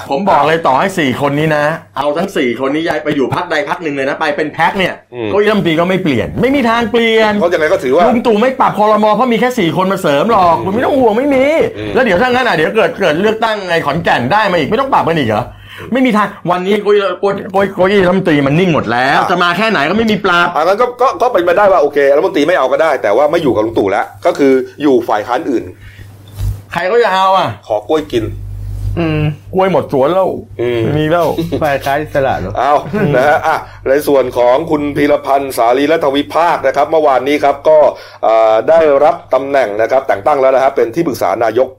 ผมบอกเลยต่อให้สี่คนนี้นะ เอาทั้งสี่คนนี้ย้ายไปอยู่พักใดพักหนึ่งเลยนะ ไปเป็นแพ็คเนี่ยเก็ยี่รัฐมนตรีก็ไม่เปลี่ยน ไม่มีทางเปลี่ยนเพราะยังไงก็ถือว่าลุงตู่ไม่ปรับคอรมอเพราะมีแค่สี่คนมาเสริมหรอกคุณไม่ต้องห่วงไม่มีอืมแล้วเดี๋ยวถ้างั้นอะเดี๋ยวเกิดเกิดเลือกตั้งในขอนแก่นได้มาอีกไม่ต้องปรับกันอีกเหรอไม่มีทางวันนี้โกุยโกุยโกุยโกุยรัฐมนตรีมันนิ่งหมดแล้ว จะมาแค่ไหนก็ไม่มีปรับอันนั้นก็ก็ก็เป็นไปได้ว่าโอเครัฐมนตรีไม่เอาก็ได้ แต่ว่าไม่อยู่กับลุงตู่แล้วก็คืออยู่ฝ่ายค้านอื่น ใครก็จะเอาอะ ขอกล้วยกิน อืมกล้วยหมดสวนแล้วอืมไม่มีแล้วฝ่ายค้านอิสระเหรอเอานะฮะอะในส่วนของคุณพีรพันธ์สารีรัฐวิภาคนะครับ เมื่อวานนี้ครับก็เอ่อได้รับตำแหน่งนะครับ แต่งตั้งแล้วนะครับเป็นที่ปรึกษานายก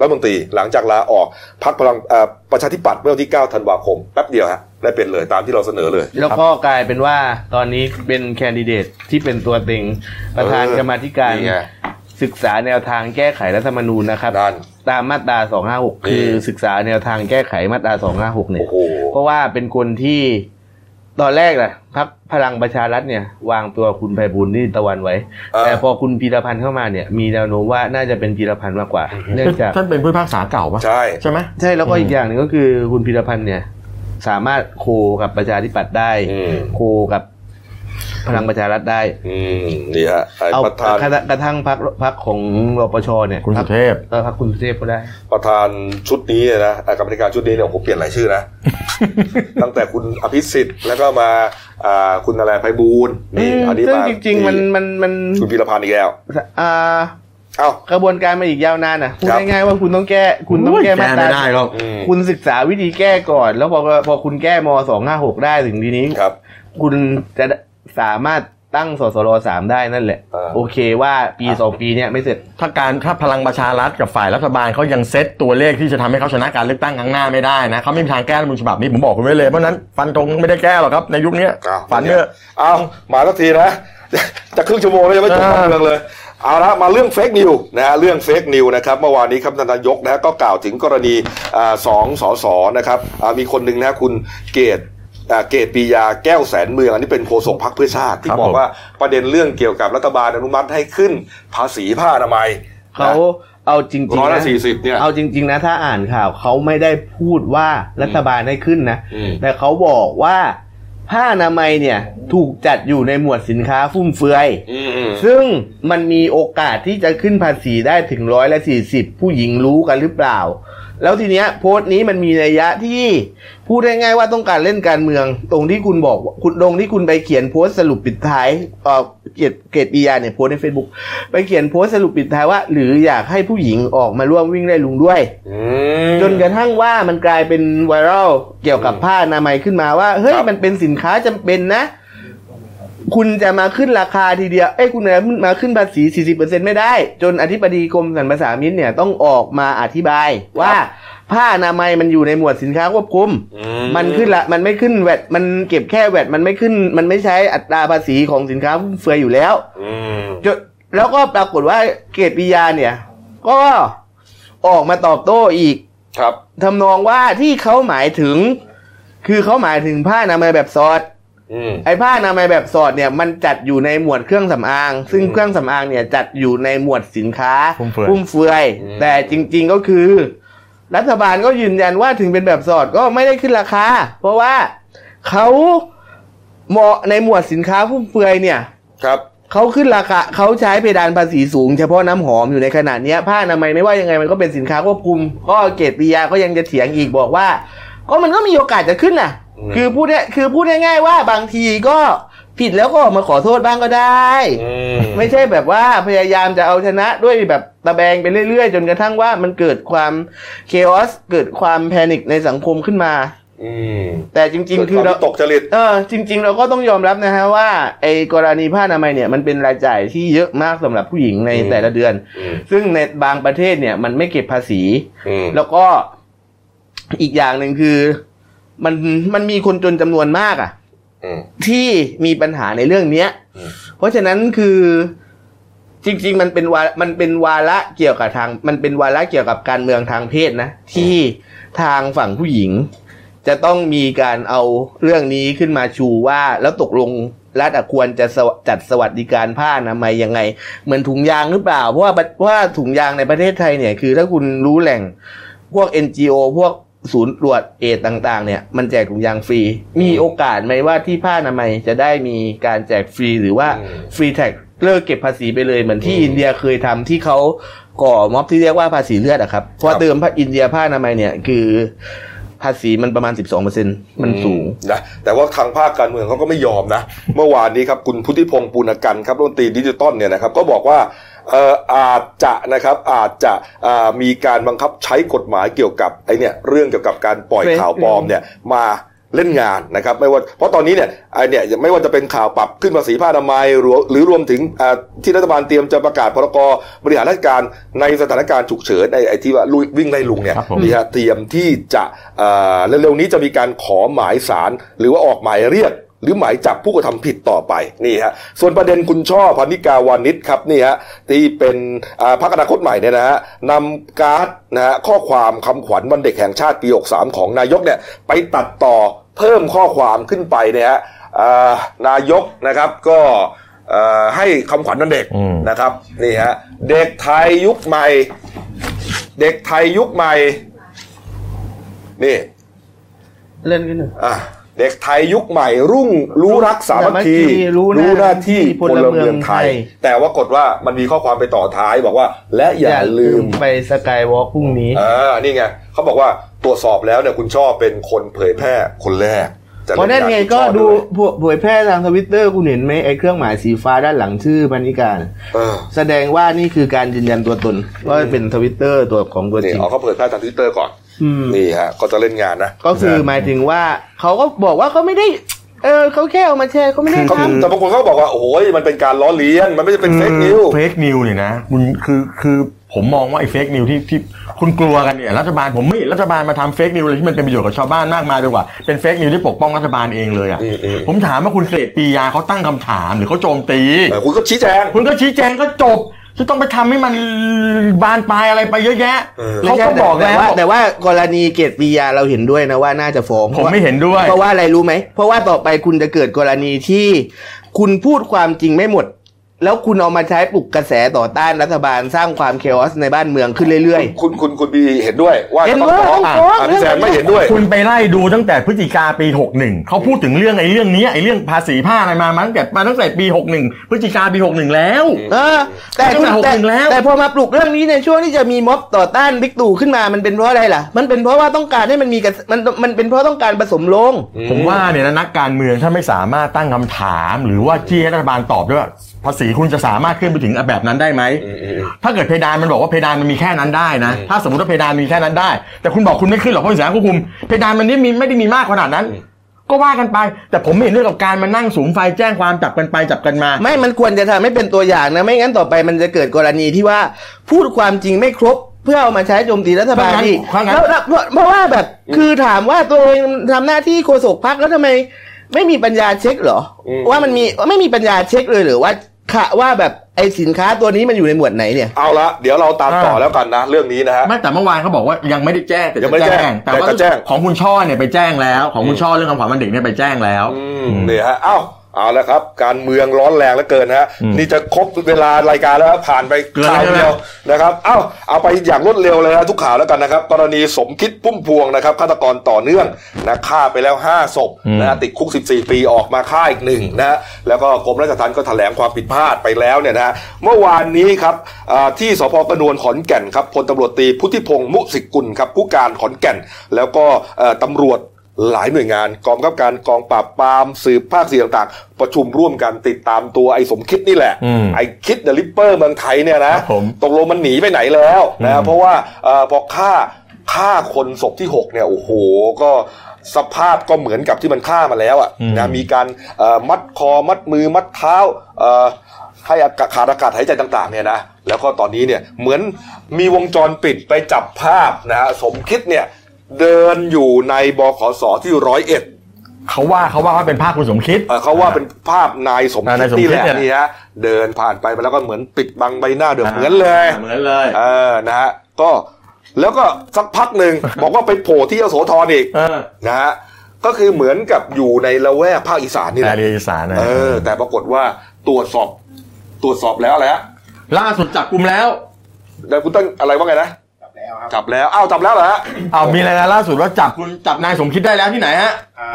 รัฐมนตรีหลังจากลาออกพักพลังเอ่อประชาธิปัตย์เมื่อวันที่ 9 ธันวาคมแป๊บเดียวฮะได้เป็นเลยตามที่เราเสนอเลย แล้วก็กลายเป็นว่าตอนนี้เป็นแคนดิเดตที่เป็นตัวเต็งประธานเออกรรมาธิการนี่ไง ศึกษาแนวทางแก้ไขรัฐธรรมนูญนะครับ นั่น ตามมาตรา 256 คือศึกษาแนวทางแก้ไขมาตรา 256 เนี่ย โอ้โห เพราะว่าเป็นคนที่ตอนแรกนะพักพลังประชารัฐเนี่ย วางตัวคุณไพบูลย์นิติตะวันไว้ อ่า แต่พอคุณพีรพันธ์เข้ามาเนี่ย มีแนวโน้มว่าน่าจะเป็นพีรพันธ์มากกว่า เนื่องจาก ท่านเป็นผู้พิพากษาเก่าปะใช่ ใช่ไหม ใช่แล้วก็อีกอย่างหนึ่งก็คือคุณพีรพันธ์เนี่ย สามารถโคกับประชาธิปัตย์ได้ อืม โคกับ พลังประชารัฐได้ อืมนี่ฮะไอ้เอาประธานกระกระทั่งพักพักของรปชเนี่ยคุณสุเทพเออพักคุณสุเทพก็ได้ ประธานชุดนี้นะเอ่อกรรมธิการชุดนี้เนี่ยผมเปลี่ยนหลายชื่อนะ ตั้งแต่คุณอภิสิทธิ์แล้วก็มาอ่าคุณอะไรไพบูลย์นี่อันนี้ซึ่งมาจริงๆมันมันมันคุณพีรพันธ์อีกแล้วอ่าเอ้ากระบวนการมาอีกยาวนานอะพูดครับง่ายๆว่าคุณต้องแก้ คุณต้องแก้มาตราไม่ได้หรอกอืมคุณศึกษาวิธีแก้ก่อน แล้วพอพอคุณแก้มสองห้าหกได้ถึงทีนี้ครับ คุณจะ สามารถตั้งสสรสามได้นั่นแหละอ่าโอเคว่าปีสองปีเนี้ยไม่เสร็จ ถ้าการถ้าพลังประชารัฐกับฝ่ายรัฐบาลเขายังเซตตัวเลขที่จะทำให้เขาชนะการเลือกตั้งครั้งหน้าไม่ได้นะเขาไม่มีทางแก้รัฐธรรมนูญฉบับนี้ผมบอกคุณไว้เลยเพราะฉะนั้นฟันธงไม่ได้แก้หรอกครับในยุคเนี้ยอ้าวฝันเนอะ เอามาสักทีนะ จะครึ่งชั่วโมงแล้วยังไม่จบอ่าการเมืองเลย เอาละมาเรื่องเฟกนิวนะฮะเรื่องเฟกนิวนะครับเมื่อวานนี้ครับท่านนายกนะฮะก็กล่าวถึงกรณีอ่าสองสสนะครับอ่ามีคนหนึ่งนะฮะคุณเกตอ่า เกตปียาแก้วแสนเมือง อันนี้เป็นโฆษกพรรคเพื่อชาติ ที่ครับบอกผมว่าประเด็นเรื่องเกี่ยวกับรัฐบาลอนุมัติให้ขึ้นภาษีผ้าอนามัยเขาเอาจริงร้อยๆละนะสี่สิบเนี่ยเอาจริง ๆ นะ ถ้าอ่านข่าวเขาไม่ได้พูดว่ารัฐบาลให้ขึ้นนะอืมแต่เขาบอกว่าผ้าอนามัยเนี่ยถูกจัดอยู่ในหมวดสินค้าฟุ่มเฟือยอืมอืมซึ่งมันมีโอกาสที่จะขึ้นภาษีได้ถึงร้อยละสี่สิบผู้หญิงรู้กันหรือเปล่า แล้วทีเนี้ยโพสต์นี้มันมีนัยยะที่พูดง่ายๆว่าต้องการเล่นการเมือง ตรงที่คุณบอกว่าคุณตรงที่คุณไปเขียนโพสต์สรุปปิดท้ายเอ่อเกียรติเกยรตปียาเนี่ยโพสต์ใน Facebook ไปเขียนโพสต์สรุปปิดท้ายว่า หรืออยากให้ผู้หญิงออกมาร่วมวิ่งไล่ลุงด้วยอืมจนกระทั่งว่ามันกลายเป็นไวรัลเกี่ยวกับผ้าอนามัยขึ้นมาว่าเฮ้ยครับมันเป็นสินค้าจำเป็นนะ คุณจะมาขึ้นราคาทีเดียว เอ้ยคุณจะมาขึ้นภาษี 40%ไม่ได้ จนอธิบดีกรมสรรพสามิตเนี่ยต้องออกมาอธิบายว่าผ้าอนามัยมันอยู่ในหมวดสินค้าควบคุมอืมันขึ้นละ มันไม่ขึ้นแวดมันเก็บแค่แวดมันไม่ขึ้น มันไม่ใช้อัตราภาษีของสินค้าฟุ่มเฟือยอยู่แล้วอืมจนแล้วก็ปรากฏว่าเกตปิยาเนี่ย ก็ออกมาตอบโต้อีก ครับทำนองว่าที่เขาหมายถึง คือเขาหมายถึงผ้าอนามัยแบบสอดอืม ไอ้ผ้าอนามัยแบบสอดเนี่ยมันจัดอยู่ในหมวดเครื่องสำอาง ซึ่งอืมเครื่องสำอางเนี่ยจัดอยู่ในหมวดสินค้าฟุ่มเฟือยฟุ่มเฟือยอืมแต่จริง ๆก็คือ รัฐบาลก็ยืนยันว่าถึงเป็นแบบสอดก็ไม่ได้ขึ้นราคา เพราะว่าเขาเหมาะในหมวดสินค้าฟุ่มเฟือยเนี่ย ครับเขาขึ้นราคาเขาใช้เพดานภาษีสูง เฉพาะน้ำหอมอยู่ในขนาดเนี้ยผ้าอนามัยไม่ว่ายังไงมันก็เป็นสินค้าควบคุมก็เกตปียาก็ยังจะเถียงอีกบอกว่า ก็มันก็มีโอกาสจะขึ้นน่ะอืม คือพูดเนี่ยคือพูดง่ายๆว่าบางทีก็ผิดแล้วก็ออกมาขอโทษบ้างก็ได้อืมไม่ใช่แบบว่าพยายามจะเอาชนะด้วยแบบตะแบงไปเรื่อยๆ จนกระทั่งว่ามันเกิดความเคออสเกิดความแพนิคในสังคมขึ้นมาอืมแต่จริง ๆ คือเราตกจริตเออจริง ๆ เราก็ต้องยอมรับนะฮะว่าไอ้กรณีผ้าอนามัยเนี่ยมันเป็นรายจ่ายที่เยอะมากสำหรับผู้หญิงในอืมแต่ละเดือนอืมซึ่งในบางประเทศเนี่ยมันไม่เก็บภาษีอืมแล้วก็อีกอย่างหนึ่งคือ มันมันมีคนจนจำนวนมากอะ่ะอืมที่มีปัญหาในเรื่องเนี้ยอืมเพราะฉะนั้นคือจริง ๆ มันเป็นวามันเป็นวาระเกี่ยวกับทาง มันเป็นวาระเกี่ยวกับการเมืองทางเพศนะ ที่ทางฝั่งผู้หญิง จะต้องมีการเอาเรื่องนี้ขึ้นมาชูว่าแล้วตกลงรัฐอะควรจะสวจัดสวัสดิการผ้าอนามัยยังไง เหมือนถุงยางหรือเปล่า เพราะว่าเพราะว่าถุงยางในประเทศไทยเนี่ยคือถ้าคุณรู้แหล่งพวก NGO พวก ศูนย์ตรวจเอดส์ต่างๆ เนี่ย มันแจกถุงยางฟรี มีโอกาสไหมว่าที่ผ้าอนามัยจะได้มีการแจกฟรีหรือว่าอืม free tax เลิกเก็บภาษีไปเลยเหมือนที่อืมอินเดียเคยทำที่เขาก่อม็อบที่เรียกว่าภาษีเลือดอะครับเพราะครับเดิมผ้าอินเดียผ้าอนามัยเนี่ยคือภาษีมันประมาณ 12เปอร์เซ็นมันสูงนะแต่ว่าทางภาคการเมืองเขาก็ไม่ยอมนะ เมื่อวานนี้ครับ คุณพุทธิพงษ์ปุณณกันต์ครับรัฐมนตรีดิจิตอลเนี่ยนะครับ ก็บอกว่าเอ่ออาจจะนะครับอาจจะอ่ามีการบังคับใช้กฎหมายเกี่ยวกับไอเนี่ยเรื่องเกี่ยวกับการปล่อย fake ข่าวปลอมเนี่ยมาเล่นงานนะครับไม่ว่าเพราะตอนนี้เนี่ยไอเนี่ยไม่ว่าจะเป็นข่าวปรับขึ้นภาษีผ้าอนามัยหรือหรือรวมถึงอ่าที่รัฐบาลเตรียมจะประกาศพ.ร.ก.บริหารราชการในสถานการณ์ฉุกเฉินไอไอที่ว่าลุยวิ่งไล่ลุงเนี่ยครับผมนี่ฮะเตรียมที่จะเอ่อเร็วๆนี้จะมีการขอหมายสารหรือว่าออกหมายเรียก หรือหมายจับผู้กระทำผิดต่อไปนี่ฮะส่วนประเด็นคุณช่อพนิกาวานิชครับนี่ฮะที่เป็นอ่าพรรคอนาคตใหม่เนี่ยนะฮะนำการ์ดนะฮะข้อความคำขวัญวันเด็กแห่งชาติปี 63 ของนายกเนี่ยไปตัดต่อเพิ่มข้อความขึ้นไปเนี่ยฮะอ่านายกนะครับก็เอ่อให้คำขวัญวันเด็กอืมนะครับนี่ฮะเด็กไทยยุคใหม่ เด็กไทยยุคใหม่นี่เล่นกันหนึ่งอะ เด็กไทยยุคใหม่รุ่งรู้รักสามัคคีรู้หน้าหน้าที่ที่พลเมืองไทยพลเมืองไทย แต่ว่ากฏว่ามันมีข้อความไปต่อท้ายบอกว่า และอย่าลืมไปสกายวอล์กพรุ่งนี้อ่านี่ไงเขาบอกว่าตรวจสอบแล้วเนี่ยคุณช่อเป็นคนเผยแพร่คนแรก จะเพราะนั่นไงล่ก็คุณช่อดูวยเผยแพร่ทางทวิตเตอร์คุณเห็นไหมไอ้เครื่องหมายสีฟ้าด้านหลังชื่อพันิการเออแสดงว่านี่คือการยืนยันตัวตนว่าเป็นทวิตเตอร์ตัวของตัวจริงนี่เอาเขาเผยแพร่ทางทวิตเตอร์ก่อนอืมนี่ฮะก็จะเล่นงานนะก็คือหมายถึงว่าเขาก็บอกว่าเขาไม่ได้เออเขาแค่เอามาแชร์เขาไม่ได้เขาทำแต่บางคนเขาบอกว่าโอ้ยมันเป็นการล้อเลียนมันไม่ใช่เป็น fake news fake news เนี่ยนะคุณคือคือ ผมมองว่าไอ้ fake news ที่ที่คุณกลัวกันเนี่ยรัฐบาลผมไม่เห็นรัฐบาลมาทำ fake news เลยที่มันเป็นประโยชน์กับชาวบ้านมากมายดีกว่าเป็น fake news ที่ปกป้องรัฐบาลเองเลยอะอืมอืมผมถามว่าคุณเกรดปียาเขาตั้งคำถามหรือเขาโจมตี เออคุณก็ชี้แจง คุณก็ชี้แจงก็จบจะต้องไปทำให้มันบานปลายอะไรไปเยอะแยะเออ เขาก็บอกแต่แล้วว่าแต่ว่ากรณีเกตปียาเราเห็นด้วยนะว่าน่าจะฟ้องผมไม่เห็นด้วย เพราะว่าอะไรรู้ไหมเพราะว่าต่อไปคุณจะเกิดกรณีที่ คุณพูดความจริงไม่หมด แล้วคุณเอามาใช้ปลุกกระแสต่อต้านรัฐบาลสร้างความเคออสในบ้านเมืองขึ้นเรื่อยคุณคุณคุณบีเห็นด้วย ว่าๆเห็นจะว่าต้องฟ้องต้องฟ้องอะพี่แซมไม่เห็นด้วย คุณไปไล่ดูตั้งแต่พฤศจิกาปี 61เขาพูดถึงเรื่องไอ้เรื่องนี้ไอ้เรื่องภาษีผ้าอะไรมามาตั้งแต่มาตั้งแต่ปี 61พฤศจิกาปี 61 แล้วเออแต่ตั้งแต่แต่61แล้ว แต่พอมาปลุกเรื่องนี้ในช่วงที่จะมีม็อบต่อต้านบิ๊กตู่ขึ้นมามันเป็นเพราะอะไรล่ะ มันเป็นเพราะว่าต้องการให้มันมีกระมันมันเป็นเพราะต้องการผสมลง ผมว่าเนี่ยนะนักการเมืองถ้าไม่สามารถตั้งคำถาม หรือว่าที่ให้รัฐบาลตอบด้วยว่าภาษีคุณจะสามารถขึ้นไปถึงแบบนั้นได้ไหมอืมอืมอืมถ้าเกิดเพดานมันบอกว่าเพดานมันมีแค่นั้นได้นะ ถ้าสมมติว่าเพดานมีแค่นั้นได้ แต่คุณบอกคุณไม่ขึ้นหรอกเพราะสินค้าควบคุม เพดานมันนี่มีไม่ได้มีมากขนาดนั้น ก็ว่ากันไป แต่ผมไม่เห็นด้วยกับการมานั่งสูงไฟแจ้งความจับกันไปจับกันมา ไม่มันควรจะทำให้เป็นตัวอย่างนะ ไม่งั้นต่อไปมันจะเกิดกรณีที่ว่าพูดความจริงไม่ครบเพื่อเอามาใช้โจมตีรัฐบาลเพราะงั้นอีกเพราะงั้นแล้วแล้วเพราะเพราะว่าแบบคือถามว่าตัวเองทำหน้าที่โฆษกพักแล้วทำไมไม่มีปัญญาเช็คเหรออมว่ามันมีไม่มีปัญญาเช็คเลยหรือว่าค่ะว่าแบบไอสินค้าตัวนี้มันอยู่ในหมวดไหนเนี่ย เอาละเดี๋ยวเราตามต่ออ่าแล้วกันนะ เรื่องนี้นะฮะไม่แต่เมื่อวานเขาบอกว่ายังไม่ได้แจ้งแต่ยัจะงไม่ได้แจ้งแต่ว่าแต่จะแจ้งของคุณช่อเนี่ยไปแจ้งแล้ว ของคุณช่อเรื่องคำขวัญวันเด็กเนี่ยไปแจ้งแล้วอืมนี่ฮะเอ้า เอาละครับ การเมืองร้อนแรงเหลือเกินฮะอืมนี่จะครบเวลารายการแล้วครับผ่านไปเกินข่าวแล้วใช่ไหมเดียวนะครับเอ้าเอาไปอย่างรวดเร็วเลยนะทุกข่าวแล้วกันนะครับ กรณีสมคิดพุ่มพวงนะครับฆาตกรต่อเนื่องนะฆ่าไปแล้ว 5ศพนะฮะติดคุก 14 ปีออกมาฆ่าอีกหนึ่งนะฮะแล้วก็กรมราชทัณฑ์ก็แถลงความผิดพลาดไปแล้วเนี่ยนะฮะเมื่อวานนี้ครับอ่าที่สภ.กระนวนขอนแก่นครับพลตำรวจตรีพุทธิพงศ์มุสิกุลครับผู้การขอนแก่น แล้วก็เอ่อตำรวจ หลายหน่วยงานกองกำกับการกองปราบปรามสืบภาคสี่ต่างๆ ประชุมร่วมกันติดตามตัวไอ้สมคิดนี่แหละอืมไอ้คิด the Ripper เมืองไทยเนี่ยนะครับผมตกลงมันหนีไปไหนแล้วนะอืมเพราะว่าเอ่อพอฆ่าฆ่าคนศพที่6เนี่ยโอ้โหก็สภาพก็เหมือนกับที่มันฆ่ามาแล้วอะนะมีการเอ่อมัดคอมัดมือมัดเท้าเอ่อให้อากาศขาดอากาศหายใจต่างๆเนี่ยนะแล้วก็ตอนนี้เนี่ยเหมือนมีวงจรปิดไปจับภาพนะฮะสมคิดเนี่ย เดินอยู่ในบขสที่ร้อยเอ็ดเขาว่าเขาว่าว่าเป็นภาพคุณสมคิดเอ่อเขาว่าเป็นภาพนายสมอ่าคินาดยสมนี่คิแหดละเนี่ยนี่ฮะเดินผ่านไปแล้วก็เหมือนปิดบังใบหน้าเดิมเหมือนเลยเหมือนเลยเออนะฮะก็แล้วก็สักพักหนึ่งบอกว่าไปโผล่ที่ยโสธรอีกเออนะฮะก็คือเหมือนกับอยู่ในละแวกภาคอีสานนี่แหแอละเรียอีสานนะเออ แต่ปรากฏว่าตรวจสอบตรวจสอบแล้วอะไรฮะล่าสุดจับกลุ่มแล้วแต่คุณต้นอะไรว่าไงนะจับ แล้วครับจับแล้ว อ้าวจับแล้วเหรอฮะเอามีรายงานล่าสุดว่าจับคุณจับนายสมคิดได้แล้วที่ไหนฮะ อ่า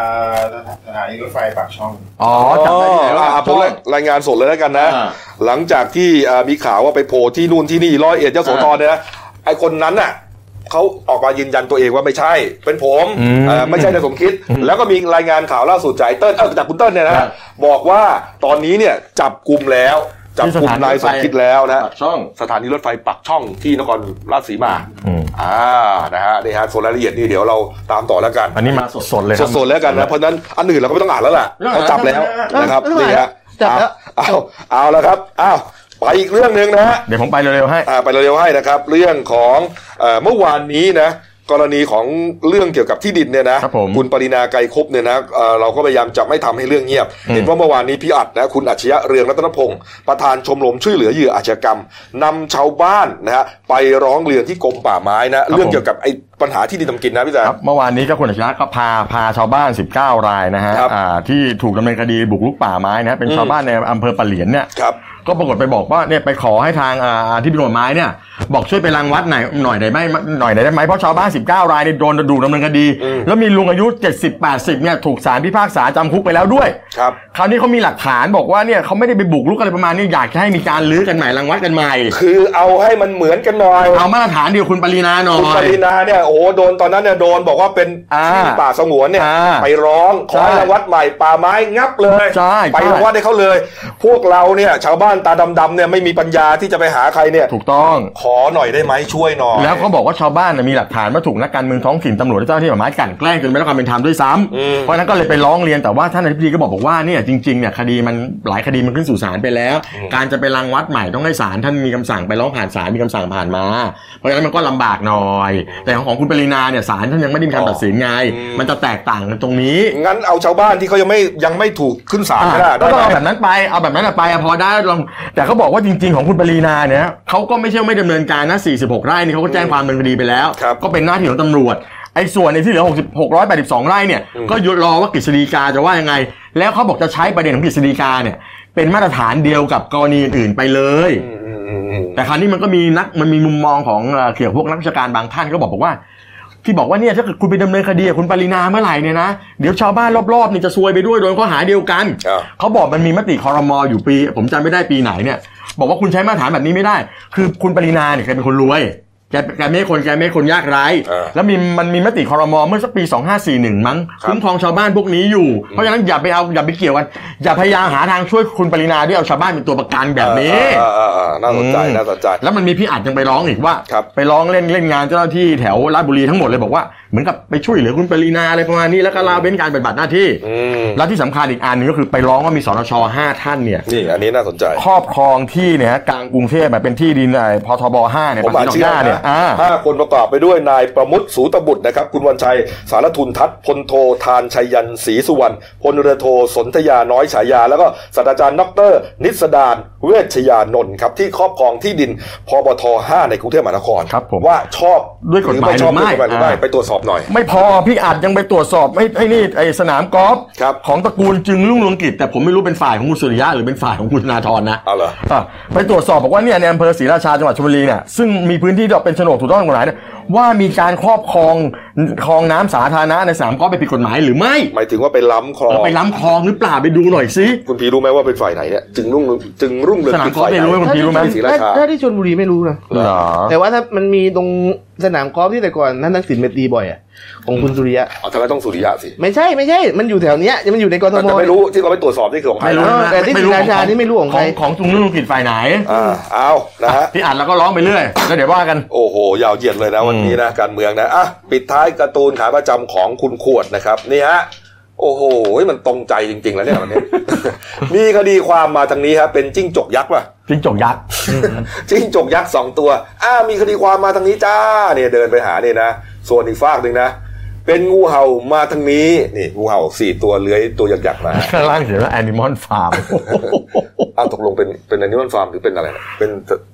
สถานีรถไฟปากช่อง อ๋อ จับได้ที่ไหนอ๋ออ่าผมรายงานสดเลยแล้วกันนะ อ่า หลังจากที่อ่ามีข่าวว่าไปโผล่ที่นู่นที่นี่ร้อยเอ็ดยโสธรเนี่ยนะไอคนนั้นน่ะเขาออกมายืนยันตัวเองว่าไม่ใช่ เป็นผมอืมเอ่อไม่ใช่นายสมคิดอืมแล้วก็มีรายงานข่าวล่าสุดจากไอ้เติ้ลเออจากคุณเติ้ลเนี่ยนะครับบอกว่าตอนนี้เนี่ยจับกลุ่มแล้ว จับที่กลุ่มสถานีนายสมคิดแล้วนะปากช่องสถานีรถไฟปักช่องที่นครราชสีมาอืมอ่านะฮะนี่ฮะส่วนรายละเอียดนี่เดี๋ยวเราตามต่อแล้วกัน อันนี้มาสดๆเลยครับสดๆแล้วกันนะเพราะฉะนั้นอันอื่นเราก็ไม่ต้องอ่านแล้วล่ะไม่ต้องอ่านเขาจับแล้วแล้วนะครับไม่ต้องอ่านนี่ฮะจับแล้วเอาเอาเอาแล้วครับอ้าวไปอีกเรื่องหนึ่งนะฮะเดี๋ยวผมไปเร็วๆให้อ่าไปเร็วๆให้นะครับ เรื่องของเอ่อเมื่อวานนี้นะ กรณีของเรื่องเกี่ยวกับที่ดินเนี่ยนะครับผมณปรินาไกรคุปเนี่ยนะเอ่อเราก็พยายามจะไม่ทำให้เรื่องเงียบอืมเห็นว่าเมื่อวานนี้พี่อัดนะคุณอัจฉริยะเรืองรัตนพงศ์ประธานชมรมช่วยเหลือเหยื่ออาชญากรรมนำชาวบ้านนะฮะไปร้องเรียนที่กรมป่าไม้นะเรื่องเกี่ยวกับไอ้ปัญหาที่ดินทำกินนะพี่แจ๊ครับเมื่อวานนี้ก็คุณอัจฉริยะก็พาพาชาวบ้าน 19 รายนะฮะครับอ่าที่ถูกดำเนินคดีบุกรุกป่าไม้นะฮะเป็นอืมชาวบ้านในอำเภอปะเหลียนเนี่ยครับ ก็ปรากฏไปบอกว่าเนี่ยไปขอให้ทางอ่าที่ดินกฎหมายเนี่ย บอกช่วยไปรังวัดหน่อยหน่อยได้ไหมหน่อยได้ไหมเพราะชาวบ้าน 19 รายเนี่ยโดนดูดำเนินคดีอืมแล้วมีลุงอายุ 70 80 เนี่ยถูกศาลพิพากษาจำคุกไปแล้วด้วย ครับ คราวนี้เขามีหลักฐานบอกว่าเนี่ยเขาไม่ได้ไปบุกรุกอะไรประมาณนี้อยากจะให้มีการลื้อกันใหม่รังวัดกันใหม่ คือเอาให้มันเหมือนกันหน่อยเอามาตรฐานเดียวคุณปรินาหน่อคุณปยรินาเนี่ยโอ้โหโดนตอนนั้นเนี่ยโดนบอกว่าเป็นอ่าที่ป่าสงวนเนี่ยอ่าไปร้องขอให้ใช่รังวัดใหม่ป่าไม้งับเลยใช่ไปใช่รังวัดให้เขาเลย พวกเราเนี่ยชาวบ้านตาดำๆเนี่ยไม่มีปัญญาที่จะไปหาใครเนี่ยถูกต้องขอหน่อยได้ไหมช่วยหน่อยแล้วเขาบอกว่าชาวบ้านน่ะมีหลักฐานว่าถูกนักการเมืองท้องถิ่นตำรวจและเจ้าหน้าที่ป่าไม้กลั่นแกล้งจนไม่ได้ความเป็นธรรมด้วยซ้อืมำเพราะฉะนั้นก็เลยไปร้องเรียนแต่ว่าท่านอธิบดีก็บอกบอกว่าเนี่ยจริงๆเนี่ยคดีมันหลายคดีมันขึ้นสู่ศาลไปแล้ว การจะไปรังวัดใหม่ต้องให้ศาลท่านมีคำสั่งไปร้องผ่านศาลมีคำสั่งผ่านมา เพราะฉะนั้นมันก็ลำบากหน่อย แต่ของของคุณปรินาเนี่ยศาลท่านยังไม่ได้มีคำตัดสินไง มันจะแตกต่างกันตรงนี้งั้นเอาชาวบ้านที่เขายังไม่ยังไม่ถูกขึ้นศาลก็ได้ก็ต้องเอาได้แบบนั้นไปเอาแบบนั้นไปอะพอได้ลองแต่เขาบอกว่าจริง ๆ ของคุณปรีนาเนี่ยเขาก็ไม่ใช่ไม่ดำเนินการนะ 46 ไร่นี่เขาก็แจ้งความดำเนินคดีไปแล้วครับก็เป็นหน้าที่ของตำรวจไอ้ส่วนในที่เหลือ60 682 ไร่เนี่ยอืมก็รอว่ากฤษฎีกาจะว่ายังไง แล้วเขาบอกจะใช้ประเด็นของกฤษฎีกาเนี่ยเป็นมาตรฐานเดียวกับกรณีอื่นๆไปเลยอืมอืมอืมอืมแต่คราวนี้มันก็มีนักมันมีมุมมองของเอ่อเกี่ยวกับพวกนักวิชาการบางท่านก็บอกบอกว่า ที่บอกว่าเนี่ยถ้าเกิดคุณไปดำเนินคดีกับคุณปรินาเมื่อไหร่เนี่ยนะเดี๋ยวชาวบ้านรอบๆนี่จะซวยไปด้วยโดนข้อหาเดียวกันครับเขาบอกมันมีมติคอรมออยู่ปี ผมจำไม่ได้ปีไหนเนี่ย บอกว่าคุณใช้มาตรฐานแบบนี้ไม่ได้ คือคุณปรินาเนี่ยแกเป็นคนรวย แกแกไม่ใช่คนแกไม่ใช่คนยากไร้เออแล้วมีมันมีมติคอรมอเมื่อสักปี 2541 มั้งครับคุ้มครองชาวบ้านพวกนี้อยู่ เพราะฉะนั้นอย่าไปเอาอย่าไปเกี่ยวกันอย่าพยายามหาทางช่วยคุณปรินาด้วยเอาชาวบ้านเป็นตัวประกันแบบนี้อ่าอ่าอ่าน่าสนใจอืมน่าสนใจ แล้วมันมีพี่อัดยังไปร้องอีกว่าครับไปร้องเล่นเล่นงานเจ้าหน้าที่แถวราชบุรีทั้งหมดเลยบอกว่าเหมือนกับไปช่วยเหลือคุณปรินาอะไรประมาณนี้แล้วก็ลาเว้นการปฏิบัติหน้าที่อืมและที่สำคัญอีกอันหนึงก็คือไปร้องว่ามีสนชห้าท่านเนี่ยนี่อันนี้น่าสนใจครอบครองที่เนี่ยฮะกลางกรุงเทพแบบเป็นที่ดินไอ้พทบห้าเนี่ยผมปาอ่านกชื่อหน้านะเนี่ยอ่าห้าคนประกอบไปด้วยนายประมุตสูตบุตรนะครับ คุณวันชัย สารทุนทัศน์พลโททานชัยยันศรีสุวรรณพลเรือโทสนธยาน้อยฉายา แล้วก็ศาสตราจารย์ดร นิสดานเวชยานนท์ครับที่ครอบครองที่ดินพบท5ในกรุงเทพมหานครครับผมว่าชอบด้วยกฎหมายรือไม่ชอบหรือไม่ด้วยกฎหมายหรือไม่อ่าไปตรวจสอบหน่อย ไม่พอพี่อาจยังไปตรวจสอบให้ให้นี่ไอสนามกอล์ฟครับของตระกูลจึงรุ่งเรืองกิจ แต่ผมไม่รู้เป็นฝ่ายของคุณสุริยะหรือเป็นฝ่ายของคุณธนาธรนะเอาเหรออะไปตรวจสอบบอกว่าเนี่ยในอำเภอศรีราชาจังหวัดชลบุรีเนี่ยซึ่งมีพื้นที่ที่เป็นโฉนดถูกต้องกฎหมายเนี่ยว่ามีการครอบครอง คลองน้ำสาธารณะในสนามกอล์ฟไปผิดกฎหมายหรือไม่ หมายถึงว่าไปล้ำคลอเองอไปล้ำคลองหรือเปล่าไปดูหน่อยสิคุณพีรู้ไหมว่าเป็นฝ่ายไหนเนี่ยจึงรุ่งจึงรุ่งเรืองสนามกิจกอล์ฟฝ่ายไม่รู้ไหมคุณพีรู้ไหมที่ศรีราชาถ้าที่ชลบุรีไม่รู้นะเหรอแต่ว่าถ้ามันมีตรงสนามกอล์ฟที่แต่ก่อนท่านทักษิณไปตีบ่อยอะของคุณสุริยะเอาทำไมต้องสุริยะสิ ไม่ใช่ไม่ใช่ มันอยู่แถวเนี้ยมันอยู่ในกรทแต่มแต่ไม่รู้ที่เราไปตรวจสอบนี่คือของใครไม่รู้นะนะแต่ที่ศรีราชานี่ไม่รู้ของใคร ของจึงรุ่งเรืองกิจฝ่ายไหนอ่าเอานะฮะพี่อัดแล้วก็ร้องไปเรื่อยแล้วเดี๋ยวว่ากัน โอ้โห ยาวเหยียดเลยนะวันนี้นะการเมืองนะ อะ ปิดท้ายการ์ตูนขาประจำของคุณขวดนะครับนี่ฮะโอ้โหมันตรงใจจริง ๆ แล้วเนี่ยวันนี้ มีคดีความมาทางนี้ครับเป็นจิ้งจกยักษ์ป่ะจิ้งจกยักษ์จิ้งจกยักษ์สองตัวอ่ามีคดีความมาทางนี้จ้าเนี่ยเดินไปหาเนี่ยนะส่วนอีกฝากหนึ่งนะเป็นงูเห่ามาทางนี้นี่งูเห่าสี่ตัวเลื้อยตัวยักษ์ๆมาข้างล่างเขียนว่า Animal Farm อ้าวตกลงเป็นเป็นอนิมอลฟาร์มหรือเป็นอะไรนะเป็น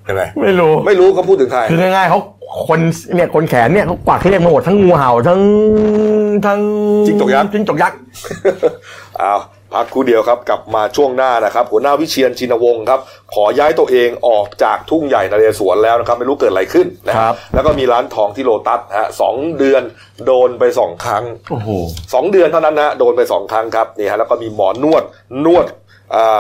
ยังไงไม่รู้ไม่รู้เขาพูดถึงใครคือง่ายๆเขา คนเนี่ยคนแขนเนี่ยเขากวักเรียกมาหมดทั้งงูเห่าทั้งทั้งจิ้งจกยักษ์ จิ้งจกยักษ์อ้าวพักครู่เดียวครับกลับมาช่วงหน้านะครับ หัวหน้าวิเชียนชินวงศ์ครับ ขอย้ายตัวเองออกจากทุ่งใหญ่นเรศวรแล้วนะครับ ไม่รู้เกิดอะไรขึ้นนะครับ แล้วก็มีร้านทองที่โลตัสฮะสองเดือนโดนไปสองครั้งโอ้โหสองเดือนเท่านั้นนะโดนไปสองครั้งครับนี่ฮะแล้วก็มีหมอนวดนวดอ่า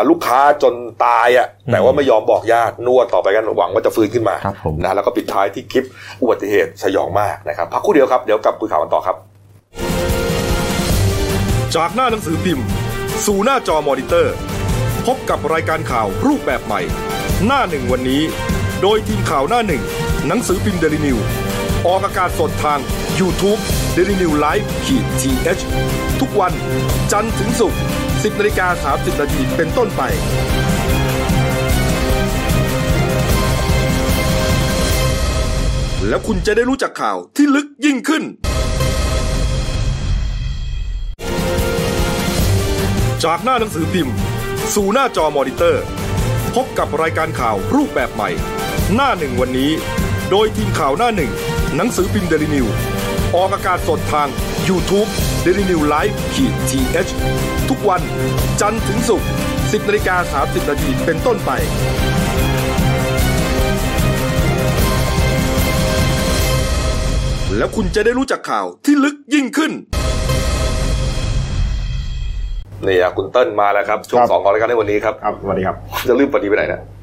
ลูกค้าจนตายอะแต่ว่าไม่ยอมบอกญาตินวดต่อไปกันหวังว่าจะฟื้นขึ้นมาครับผมนะแล้วก็ปิดท้ายที่คลิปอุบัติเหตุสยองมากนะครับพักครู่เดียวครับเดี๋ยวกลับคุยข่าวกันต่อครับ จากหน้าหนังสือพิมพ์ สู่หน้าจอมอนิเตอร์ พบกับรายการข่าวรูปแบบใหม่ หน้าหนึ่งวันนี้ โดยทีมข่าวหน้าหนึ่งหนังสือพิมพ์เดลินิวส์ออกอากาศสดทาง y o u t u เด d ิวิวไลฟ์ขีดทีเทุกวันจันทร์ถึงศุกร์10นาฬิกา30นาทีเป็นต้นไป แล้วคุณจะได้รู้จักข่าวที่ลึกยิ่งขึ้น จากหน้าหนังสือพิมพ์ สู่หน้าจอมอนิเตอร์ พบกับรายการข่าวรูปแบบใหม่ หน้าหนึ่งวันนี้ โดยทีมข่าวหน้าหนึ่งหนังสือพิมพ์เดลิวิว ออกอากาศสดทาง y o u t u เด d ิวิวไลฟ์ขีดทีเทุกวันจันทร์ถึงศุกร์10นาฬิกา30นาทีเป็นต้นไป แล้วคุณจะได้รู้จักข่าวที่ลึกยิ่งขึ้นนี่อะคุณเติ้ลมาแล้วครับช่วงครับสองของรายการในวันนี้ครับครับสวัสดีครับจะลืมปฏิไปไหนนะอ้าว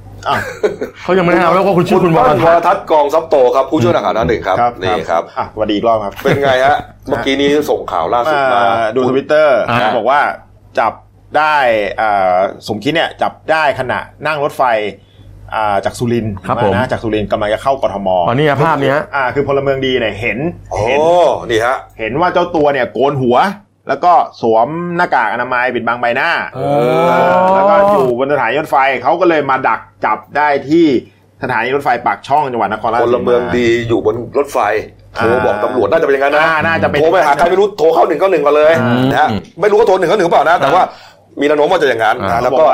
เขายังไม่ได้เอาแล้วว่าคุณชื่อคุณวรเติ้ลวทัรศน์ทัศน์กองซับโตครับผู้ช่วยนักข่าวหน้าหนึ่งครับนี่ครับอะสวัสดีอีกรอบครับ เป็นไงฮะเมื่อกี้นี้ส่งข่าวล่าสุดมามาดูทวิตเตอร์อ่าบอกว่าจับได้อ่าสมคิดเนี่ยจับได้ขณะนั่งรถไฟอ่าจากสุรินทร์ครับผมนะจากสุรินทร์กำลังจะเข้ากทมอ๋อนี่ไงภาพนี้ฮะอ่าคือพลเมืองดีเนี่ยเห็นโอ้เห็นนี่ฮะเห็นว่าเจ้าตัวเนี่ยโกนหัว แล้วก็สวมหน้ากากอนามัยปิดบังใบหน้าเอเออแล้วก็อยู่บนสถานีรถไฟเขาก็เลยมาดักจับได้ที่สถานีรถไฟปากช่องจังหวัดนครราชพสีลมาเมืองดีอยู่บนรถไฟโทรบอกตำรวจน่าจะเป็นอย่างนั้นนะอ่าน่าจะเป็น โทรไปหาใครไม่รู้โทรเข้าหนึ่งเก้าหนึ่งมาเลยอืมนะฮะไม่รู้ว่าโทรหนึ่งเก้าหนึ่งเปล่านะแต่ว่า มีแนวโน้มว่าจะอย่างนั้นอ่านะแล้วก็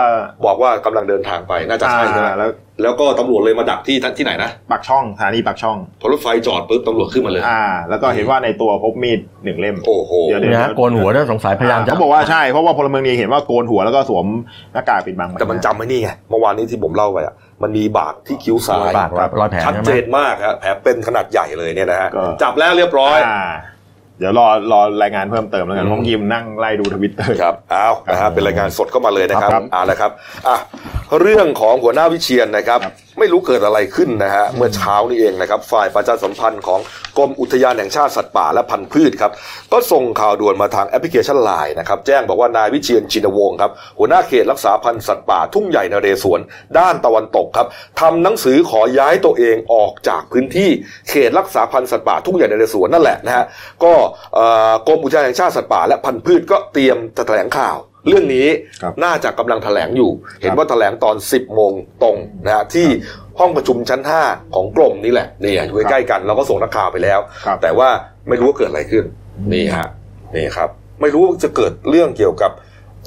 บอกว่ากำลังเดินทางไปน่าจะใช่ใช่ไหมอ่าแล้ว แล้วก็ตำรวจเลยมาดักที่ที่ไหนนะปากช่องสถานีปากช่องพอรถไฟจอดปุ๊บตำรวจขึ้นมาเลยอ่า แล้วก็เห็นว่าในตัวพบมีดหนึ่งเล่มโอ้โหเดี๋ยวเนี่ยฮะโกนหัวเนี่ยสงสัยพยายามจะเขาบอกว่าใช่เพราะว่าพลเมืองดีเห็นว่าโกนหัวแล้วก็สวมหน้ากากปิดบังใบหาแต่มันจำไม่นี่ไงเมื่อวานนี้ที่ผมเล่าไปอะมันมีบาดที่คิ้วซ้ายบาดครับรอยแผลชัดใช่ไหเจมนมากฮะแผลเป็นขนาดใหญ่เลยเนี่ยนะฮะก็จับแล้วเรียบร้อยอ่า เดี๋ยวรอรอรายงานเพิ่มเติมแล้วกันอืมเพราะเมื่อกี้ผมนั่งไล่ดูทวิตเตอร์ครับเอานะครัฮะบเป็นรายงานสดเข้ามาเลยนะครับครับเอาละครับอะเรื่องของหัวหน้าวิเชียนนะครับไม่รู้เกิดอะไรขึ้นนะฮะเมื่อเช้านี้เองนะครับ ฝ่ายประชาสัมพันธ์ของกรมอุทยานแห่งชาติสัตว์ป่าและพันธุ์พืชครับ ก็ส่งข่าวด่วนมาทางแอปพลิเคชันไลน์นะครับ แจ้งบอกว่านายวิเชียนชินวงศ์ครับ หัวหน้าเขตรักษาพันธุ์สัตว์ป่าทุ่งใหญ่นเรศวรด้านตะวันตกครับทำหนังสือขอย้ายตัวเองออกจากพื้นที่เขตรักษาพันธุ์สัตว์ป่าทุ่งใหญ่นเรศวรนั่นแหละนะฮะก็เอ่อกรมอุทยานแห่งชาติสัตว์ป่าและพันธุ์พืชก็เตรียมจะแถลงข่าว เรื่องนี้ครับน่าจะกำลังแถลงอยู่ เห็นว่าแถลงตอน 10 โมงตรงนะฮะที่ห้องประชุมชั้น 5 ของกรมนี่แหละนี่อยู่ใกล้ๆกันเราก็ส่งนักข่าวไปแล้วครับแต่ว่าไม่รู้ว่าเกิดอะไรขึ้นนี่ฮะนี่ครับ ไม่รู้ว่าจะเกิดเรื่องเกี่ยวกับ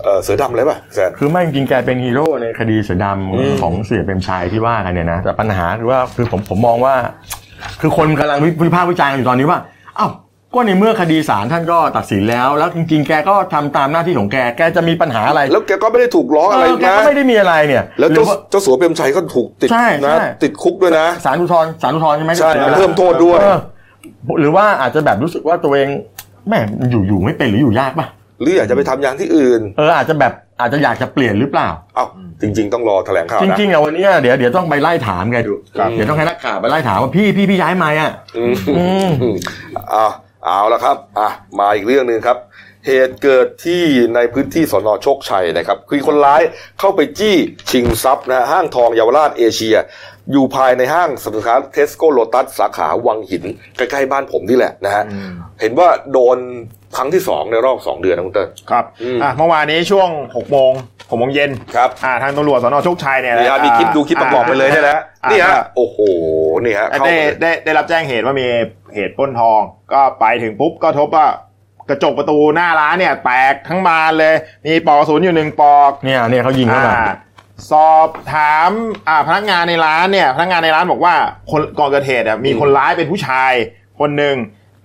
เอ่อเสือดำอะไรป่ะแซนคือไม่จริงๆแกเป็นฮีโร่ในคดีเสือดอืมำของเสียเปรมชัยที่ว่ากันเนี่ยนะแต่ปัญหาคือว่าคือผมผมมองว่า คือคนกำลังวิพากษ์วิจารณ์กันอยู่ตอนนี้ว่าอ้าว ก็ในเมื่อคดีศาลท่านก็ตัดสินแล้ว แล้วจริงๆ แกก็ทำตามหน้าที่ของแก แกจะมีปัญหาอะไร แล้วแกก็ไม่ได้ถูกร้องอะไรเออแกนะก็ไม่ได้มีอะไรเนี่ย แล้วหรืเจ้าอว่าเจ้าสัวเปรมชัยก็ถูกติดใช่นะใช่ติดคุกด้วยนะศาลอุทธรณ์ศาลอุทธรณ์ใช่ไหมใช่เพิ่มโทษด้วยเออหรือว่าอาจจะแบบรู้สึกว่าตัวเองแม่อยู่อยู่ไม่เป็นหรืออยู่ยากป่ะหรืออยากจะไปทำอย่างที่อื่น เอออาจจะแบบอาจจะอยากจะเปลี่ยนหรือเปล่าเอ้าจริง ๆ ต้องรอแถลงข่าวจนะริงๆอะวันเนี้ยเดี๋ยวเดี๋ยวต้องไปไล่ถามแกดูครับเดี๋ยวต้องให้นักข่าวไปไล่ถามว่าพี่พี่พี่ย้ายมาอะอืมอืมเอา เอาละครับอะมาอีกเรื่องหนึ่งครับ เหตุเกิดที่ในพื้นที่สน.โชคชัยนะครับคือคนร้ายเข้าไปจี้ชิงทรัพย์นะฮะห้างทองเยาวราชเอเชีย อยู่ภายในห้างสินค้าเทสโก้โลตัสสาขาวังหิน ใกล้ๆบ้านผมนี่แหละนะฮะเห็นว่าโดนครั้งที่สองในรอบสองเดือนนะคุณเติ้ลครับอืมอะเมื่อวานนี้ช่วง6โมง6โมงเย็นครับอ่าทางตำรวจสน.โชคชัยเนี่ยนี่ฮะมีคลิปดูคลิปประกอบไปเลยเนี่ยนะอ่านี่ฮะอ่าโอ้โหนี่ฮะเข้าได้มาเลยได้ได้รับแจ้งเหตุว่ามี เหตุปล้นทอง ก็ไปถึงปุ๊บก็พบว่ากระจกประตูหน้าร้านเนี่ย แตกทั้งบานเลย มีปลอกกระสุนอยู่หนึ่งปลอกเนี่ยเนี่ยเขายิงเข้ามาอ่าสอบถามอ่าพนักงานในร้านเนี่ยพนักงานในร้านบอกว่าคนก่อนเกิดเหตุอะมีคนร้ายเป็นผู้ชายคนหนึ่ง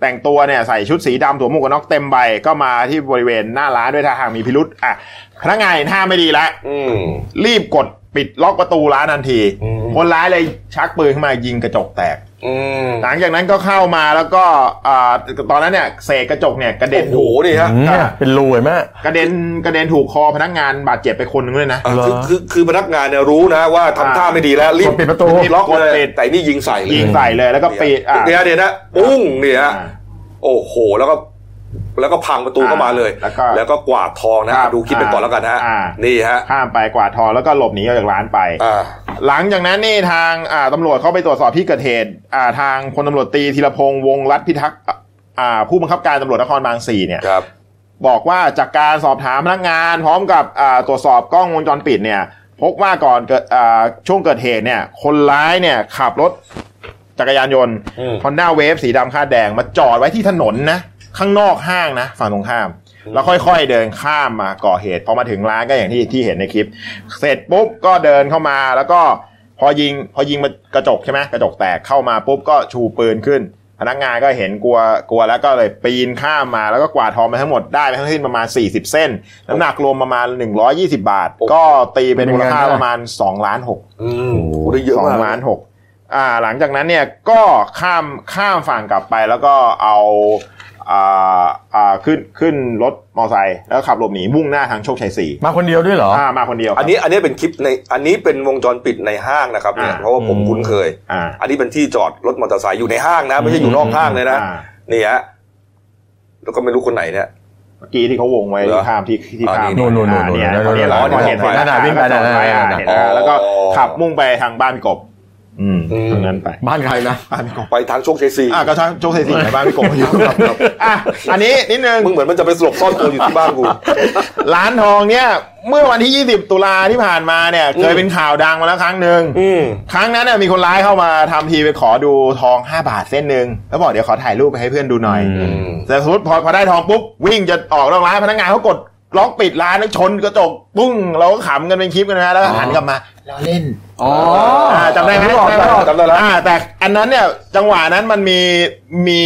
แต่งตัวเนี่ยใส่ชุดสีดำสวมหมวกกันน็อกเต็มใบก็มาที่บริเวณหน้าร้านด้วยท่าทางมีพิรุษอะพนักงานเห็นท่าไม่ดีแล้วอืมรีบกดปิดล็อกประตูร้านทันทีอืมคนร้ายเลยชักปืนขึ้นมายิงกระจกแตกอืม หลังจากนั้นก็เข้ามาแล้วก็อ่าตอนนั้นเนี่ยเศษกระจกเนี่ยกระเด็นโอ้โหถูกนี่ฮะเนี่ยเป็นรูเห็นไหมกระเด็นกระเด็นถูกคอพนักงานบาดเจ็บไปคนหนึงเลยนะอะเหรอคือคือคือพนักงานเนี่ยรู้นะว่าทำท่าไม่ดีแล้วรีกบดปิดประตูรีบล็อกเลยปิดแต่นี่ยิงใส่เลยยิงใส่เลยแล้วก็ปิดอะเนี่ยเดี๋ยวนะปุ้งเนี่ยฮะอ่าโอ้โหแล้วก็ แล้วก็พังประตูเข้ามาเลย แล้วก็แล้วก็กวาดทองนะครัฮะบดูคลิปไปก่อนแล้วกันนะฮะอ่านี่ฮะข้ามไปกวาดทองแล้วก็หลบหนีออกจากร้านไปอ่าหลังจากนั้นนี่ทางอ่าตำรวจเข้าไปตรวจสอบที่เกิดเหตุอ่าทางพลตำรวจตรีธีรพงษ์วงศ์รัฐพิทักษ์อ่าผู้บังคับการตำรวจนครบางสี่เนี่ยครับบอกว่าจากการสอบถามพนักงาน พร้อมกับอ่าตรวจสอบกล้องวงจรปิดเนี่ย พบว่าก่อนเกิดอ่าช่วงเกิดเหตุเนี่ย คนร้ายเนี่ยขับรถจักรยานยนต์อืมฮอนด้าเวฟสีดำคาดแดงมาจอดไว้ที่ถนนนะ ข้างนอกห้างนะฝั่งตรงข้าม แล้วค่อยๆเดินข้ามมาก่อเหตุพอมาถึงร้านก็อย่างที่ที่เห็นในคลิป เสร็จปุ๊บก็เดินเข้ามาแล้วก็พอยิงพอยิงมากระจกใช่ไหมกระจกแตกเข้ามาปุ๊บก็ชูปืนขึ้น พนักงานก็เห็นกลัวกลัวแล้วก็เลยปีนข้ามมาแล้วก็กวาดทองไปทั้งหมดได้ไปทั้งสิ้นประมาณ 40 เส้น น้ำหนักรวมประมาณ 120 บาทโอ้ก็ตีเป็นมูลค่าเป็นไงบ้างประมาณ2ล้าน6อืมโอ้โหได้เยอะสอมากงล้านหกอ่าหลังจากนั้นเนี่ยก็ข้ามข้ามฝั่งกลับไปแล้วก็เอา อ่าอ่าขึ้นขึ้นรถมอเตอร์ไซค์แล้วขับหลบหนีมุ่งหน้าทางโชคชัยสี่มาคนเดียวด้วยเหรออ่ามาคนเดียว อันนี้อันนี้เป็นคลิปในอันนี้เป็นวงจรปิดในห้างนะครับเนี่ยอ่าเพราะว่าผมอืมคุ้นเคยอ่าอันนี้เป็นที่จอดรถมอเตอร์ไซค์อยู่ในห้างนะ ไม่ใช่อยู่นอกห้างเลยนะอ่านี่ฮะแล้วก็ไม่รู้คนไหนเนี่ยเมื่อกี้ที่เขาวงไว้เหรอข้ามที่ที่อ่าข้ามนี่นู่นๆๆๆอ่าเนี่ยนั่นๆๆเนี่ยอ๋อนี่พอเห็นผมเห็นนั่นน่ะวิ่งไปก็จอดว้นั่นๆๆอ่าเห็นนะแล้วก็ขับมุ่งไปทางบ้านกบ อืมอืมตรงนั้นไป บ้านใครนะบ้านกบไปทางโชคชัยสี่อะก็ช่างโชคชัยสี่ในบ้านพี่กบอยู่อะอันนี้นิดนึงมึงเหมือนมันจะไปสลบซ่อนตัวอยู่ที่บ้านกูร้านทองเนี่ย เมื่อวันที่ 20 ตุลาที่ผ่านมาเนี่ย เคยเป็นข่าวดังมาแล้วครั้งหนึ่งอืมครั้งนั้นเนี่ยมีคนร้ายเข้ามาทำทีไปขอดูทอง 5 บาทเส้นหนึ่งแล้วบอกเดี๋ยวขอถ่ายรูปไปให้เพื่อนดูหน่อยอืมแต่สมมติพอพอได้ทองปุ๊บวิ่งจะออกนอกร้านพนักงานเขากด ล็อกปิดร้านแล้วชนกระจกปุ้งเราก็ขำกันเป็นคลิปกันนะแล้วก็หันกลับมาเราเล่นอ๋ออ่าจำได้ไหมนึกออกจำได้ไหมจำได้แล้วอ่าแต่อันนั้นเนี่ยจังหวะนั้นมันมีมี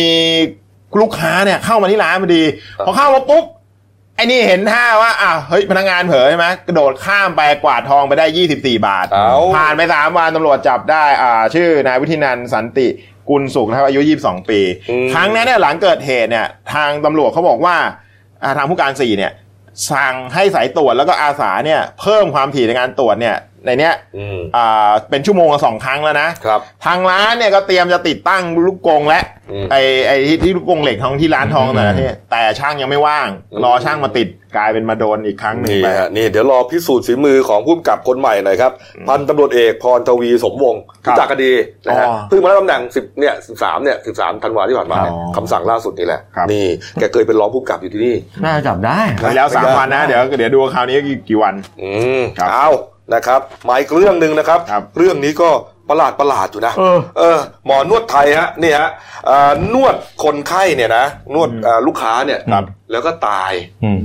ลูกค้าเนี่ยเข้ามาที่ร้านพอดี พอเข้ามาปุ๊บไอ้นี่เห็นท่าว่าอะเฮ้ยพนักงานเผลอใช่ไหมกระโดดข้ามไปกวาดทองไปได้ 24 บาทเอาผ่านไปสามวันตำรวจจับได้อ่าชื่อนายวิทินันท์สันติกุลสุขนะครับอายุ 22 ปีอืมครั้งนั้นเนี่ยหลังเกิดเหตุเนี่ยทางตำรวจเขาบอกว่าอ่าทางผู้การสี่เนี่ย สั่งให้สายตรวจแล้วก็อาสาเนี่ยเพิ่มความถี่ในการตรวจเนี่ยในเนี้ยอืมอ่าเป็นชั่วโมงละสองครั้งแล้วนะครับทางร้านเนี่ยก็เตรียมจะติดตั้งลูกกรงและอืมไอ้ไอ้ที่ที่ลูกกรงเหล็กของที่ร้านทองแต่ละที่แต่ช่างยังไม่ว่างอืมรอช่างมาติดกลายเป็นมาโดนอีกครั้งหนึ่งนี่ไปฮะนี่เดี๋ยวรอพิสูจน์ฝีมือของผู้กำกับคนใหม่หน่อยครับพันตำรวจเอกพรทวีสมวงศ์ครับรู้จักคดีนะฮะอ๋อเพิ่งมารับตำแหน่งสิบเนี่ยสิบสามเนี่ยสิบสามธันวาที่ผ่านมาอ๋อคำสั่งล่าสุดนี่แหละครับนี่แกเคยเป็นรองผู้กำกับอยู่ที่นี่น่าจะจับได้ไปแล้วสามวันนะเดี๋ยวเดี๋ยวดูคราวนี้กี่กี่วันอืมครับเอา นะครับมาอีกเรื่องหนึ่งนะครับ ครับ เรื่องนี้ก็ประหลาดประหลาดอยู่นะ เออ เออหมอนวดไทยฮะนี่ฮะเอ่อนวดคนไข้เนี่ยนะนวดเอ่อลูกค้าเนี่ยครับ แล้วก็ตายอืม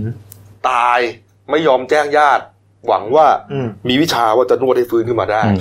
ตายไม่ยอมแจ้งญาติ หวังว่าอืม มีวิชาว่าจะนวดให้ฟื้นขึ้นมาได้ อืม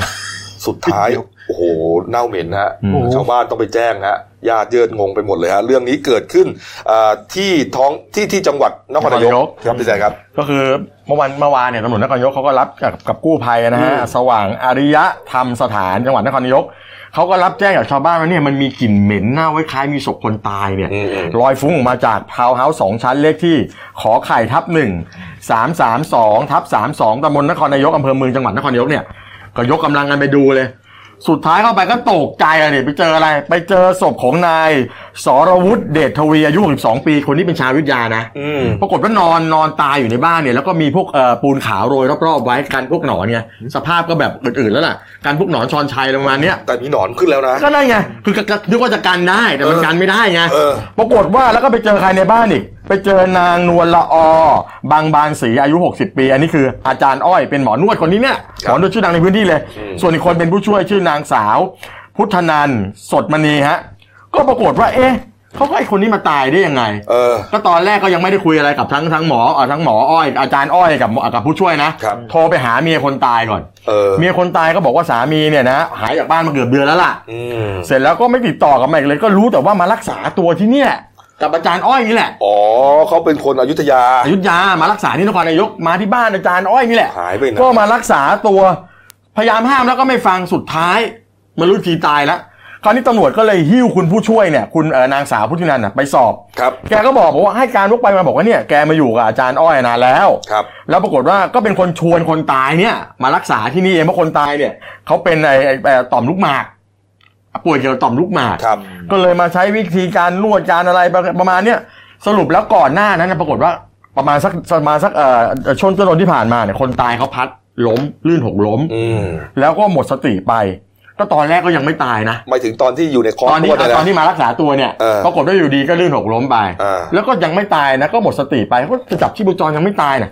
สุดท้ายโอ้โหเน่าเหม็นฮะอืมชาวบ้านต้องไปแจ้งฮะญาติเยิดงงไปหมดเลยฮะเรื่องนี้เกิดขึ้นอ่าที่ท้องที่ที่จังหวัดนครนายกครับพี่แจ๊คครับ ก็คือเมื่อวันเมื่อวานเนี่ยตำรวจนครนายกเขาก็รับกับกับกู้ภัยนะฮะอืมสว่างอริยธรรมสถานจังหวัดนครนายกเขาก็รับแจ้งจากชาวบ้านว่าเนี่ยมันมีกลิ่นเหม็นเน่าไว้คล้ายมีศพคนตายเนี่ยอืมอืมลอยฟุ้งออกมาจากทาวน์เฮาส์สองชั้นเลขที่ขอไข่ทับหนึ่งสามสามสองทับสามสองตำบลนครนายกอำเภอเมืองจังหวัดนครนายกเนี่ยก็ยกกำลังกันไปดูเลย สุดท้ายเข้าไปก็ตกใจอะเนี่ยไปเจออะไร ไปเจอศพของนายสรวุฒิเดชทวีอายุ62ปี คนนี้เป็นชาวอยุทธยานะอืมปรากฏว่านอนนอนตายอยู่ในบ้านเนี่ยแล้วก็มีพวกเอ่อปูนขาวโรยรอบๆไว้กันพวกหนอนไงสภาพก็แบบอื่นๆแล้วล่ะกันพวกหนอนชอนชัยอะไรประมาณเนี้ยแต่มีหนอนขึ้นแล้วนะก็นั่นไงคือก็ก็นึกว่าจะกันได้แต่มันเออกันไม่ได้ไงเออปรากฏว่าแล้วก็ไปเจอใครในบ้านอีก ไปเจอนางนวลละออบางบานศรีอายุ 60 ปี อันนี้คืออาจารย์อ้อยเป็นหมอนวดคนนี้เนี่ยหมอนวดชื่อดังในพื้นที่เลย ส่วนอีกคนเป็นผู้ช่วยชื่อนางสาว พุทธนันท์สดมณีฮะ ก็ปรากฏว่า เอ๊ะเขาก็ไอคนนี้มาตายได้ยังไง เออ ก็ตอนแรกก็ยังไม่ได้คุยอะไรกับทั้งทั้งหมอเอ่อทั้งหมออ้อย อาจารย์อ้อยกับหมอกับผู้ช่วยนะ ครับ โทรไปหาเมียคนตายก่อน เออ เมียคนตายก็บอกว่าสามีเนี่ยนะหายจากบ้านมาเกือบเดือนแล้วล่ะ อืม เสร็จแล้วก็ไม่ติดต่อกับใครอีกเลยก็รู้แต่ว่ามารักษาตัวที่เนี่ย กับอาจารย์อ้อยนี่แหละ อ๋อเขาเป็นคนอยุธยาอยุธยามารักษาที่นครนายกมาที่บ้านอาจารย์อ้อยนี่แหละ หายไปไหนก็มารักษาตัว พยายามห้ามแล้วก็ไม่ฟังสุดท้ายมารู้ทีตายแล้วคราวนี้ตำรวจก็เลยหิ้วคุณผู้ช่วยเนี่ย คุณเอ่อนางสาวพุทธินันท์น่ะไปสอบครับแกก็บอกบอกว่าให้การวกไปมาบอกว่าเนี่ยแกมาอยู่กับอาจารย์อ้อยนานแล้วครับแล้วปรากฏว่าก็เป็นคนชวนคนตายเนี่ย มารักษาที่นี่เองเพราะคนตายเนี่ยเขาเป็นไอ้ไอ้ไอ้ต่อมลูกหมาก ป่วยเกี่ยวกับต่อมลูกหมากครับก็เลยมาใช้วิธีการนวดการอะไรประมาณเนี้ยสรุปแล้วก่อนหน้านั้นนะปรากฏว่าประมาณสักประมาณสักเอ่อช่วงต้นที่ผ่านมาเนี่ยคนตายเขาพัดล้มลื่นหกล้มอืมแล้วก็หมดสติไป ก็ตอนแรกก็ยังไม่ตายนะหมายถึงตอนที่อยู่ในคอร์สตอนที่นวดเยะตอนที่มารักษาตัวเนี่ยเออปรากฏว่าอยู่ดีก็ลื่นหกล้มไปอ่าแล้วก็ยังไม่ตายนะก็หมดสติไปก็จะจับชีพจรยังไม่ตายนะ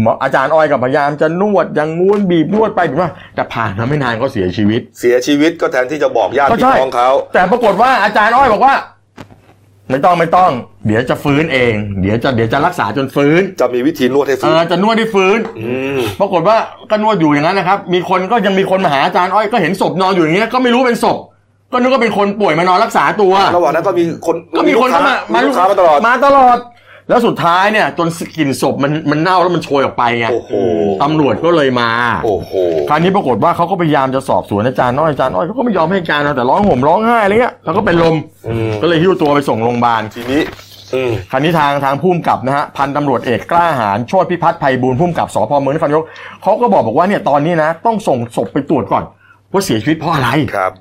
หมออาจารย์อ้อยกับพยายามจะนวดยังง้วนบีบนวดไปบีบว่าแต่ผ่านมาไม่นานก็เสียชีวิต เสียชีวิตก็แทนที่จะบอกญาติก็พี่ใช่น้องเขาแต่ปรากฏว่าอาจารย์อ้อยบอกว่า ไม่ต้องไม่ต้อง เดี๋ยวจะฟื้นเอง เดี๋ยวจะเดี๋ยวจะรักษาจนฟื้น จะมีวิธีนวดให้เอฟื้น อจะนวดให้ฟื้นอืม ปรากฏว่าก็นวดอยู่อย่างนั้นนะครับ มีคนก็ยังมีคนมาหาอาจารย์อ้อยก็เห็นศพนอนอยู่อย่างเงี้ยก็ไม่รู้เป็นศพ ก็นึกว่าเป็นคนป่วยมานอนรักษาตัว ระหว่างนั้นก็มีคนก็มีคนลูเข้ามามีลูกค้ามาตลอด มาตลอด แล้วสุดท้ายเนี่ยจนกลิ่นศพมันมันเน่าแล้วมันโชยออกไปไงโอ้โหตำรวจก็เลยมาโอ้โหคราวนี้ปรากฏว่าเขาก็พยายามจะสอบสวนอาจารย์น้อยอาจารย์น้อยเขาก็ไม่ยอมให้การนะแต่ร้องห่มร้องไห้อะไรเงี้ยแล้วก็เป็นลมอืมก็เลยหิ้วตัวไปส่งโรงพยาบาลทีนี้อืมคราวนี้ทางทางผู้กำกับนะฮะพันตำรวจเอกกล้าหาญโชติพิพัฒน์ไพบูลย์ผู้กำกับสพเมืองนครนายกเขาก็บอกบอกว่าเนี่ยตอนนี้นะ ต้องส่งศพไปตรวจก่อนว่าเสียชีวิตเพราะอะไรครับ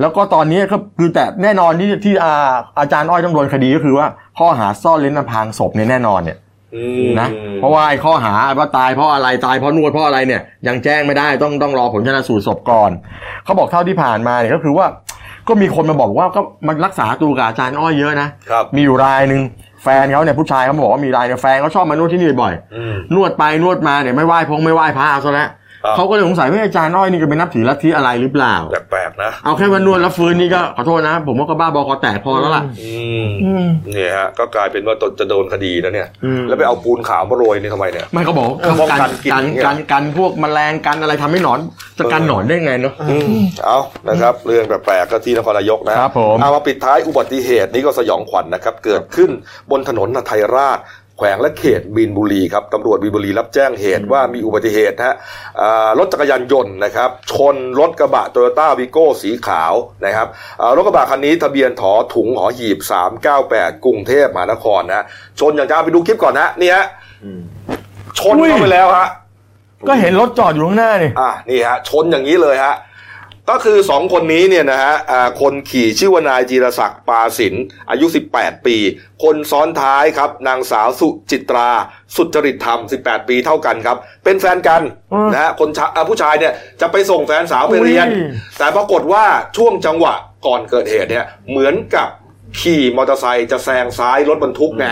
แล้วก็ตอนนี้ก็คือแต่แน่นอนที่ที่อาอาจารย์อ้อยต้องโดนคดีก็คือว่า ข้อหาซ่อนเล้นอำพรางศพเนี่ยแน่นอนเนี่ยอืมนะเพราะว่าไอ้ข้อหาว่าตายเพราะอะไรตายเพราะนวดเพราะอะไรเนี่ย ยังแจ้งไม่ได้ต้องต้องรอผลชนสูตรศพก่อนเขาบอกเท่าที่ผ่านมาเนี่ยก็คือว่า ก็มีคนมาบอกว่าก็มันรักษาตัวกับอาจารย์อ้อยเยอะนะครับมีอยู่รายหนึ่งแฟนเขาเนี่ยผู้ชายเขาบอกว่ามีรายเนี่ยแฟนเขาชอบมานวดที่นี่บ่อยอืมนวดไปนวดมาเนี่ยไม่ไหว้พงไม่ไหว้พระเอาซะแล้วครับ เขาก็เลยสงสัยว่าอาจารย์อ้อยนี่จะเป็นนับถือลัทธิอะไรหรือเปล่าแปลกๆนะเอาแค่ว่านวดแล้วฟื้นนี่ก็ขอโทษนะ ผมว่าก็บ้าบอคอแตกพอแล้วล่ะอืมเนี่ยฮะก็กลายเป็นว่าตนจะโดนคดีแล้วเนี่ยอืมแล้วไปเอาปูนขาวมาโรยนี่ทำไมเนี่ยไม่เขาบอกเออป้องกันกลิ่นกันเนี่ยกันกันพวกแมลงกันอะไรทำให้หนอนจะกันหนอนได้ไงเนาะอืมเอานะครับ เรื่องแปลกๆก็ที่นครนายกนะครับผมเอามาปิดท้ายอุบัติเหตุนี้ก็สยองขวัญนะครับ เกิดขึ้นบนถนนไทยราช แขวงและเขตบีนบุรีครับตำรวจบีนบุรีรับแจ้งเหตุว่ามีอุบัติเหตุฮะอ่ารถจักรยานยนต์นะครับ ชนรถกระบะโตโยต้าวีโก้สีขาวนะครับอ่ารถกระบะคันนี้ทะเบียนถอถุงหอหีบ 398 กรุงเทพมหานครนะชนอย่างจ้าไปดูคลิปก่อนนะนี่ฮะชนเข้าไปแล้วฮะก็เห็นรถจอดอยู่ข้างหน้านี่อะนี่ฮะชนอย่างนี้เลยฮะ ก็คือสองคนนี้เนี่ยนะฮะอ่าคนขี่ชื่อว่านายจีรศักดิ์ปาสินอายุ 18 ปี คนซ้อนท้ายครับ นางสาวสุจิตรา สุจริตธรรม 18 ปีเท่ากันครับ เป็นแฟนกันอืมนะฮะคนชะอ่าผู้ชายเนี่ยจะไปส่งแฟนสาวไปเรียนอุ้ยแต่ปรากฏว่าช่วงจังหวะก่อนเกิดเหตุเนี่ยเหมือนกับขี่มอเตอร์ไซค์จะแซงซ้ายรถบรรทุกไง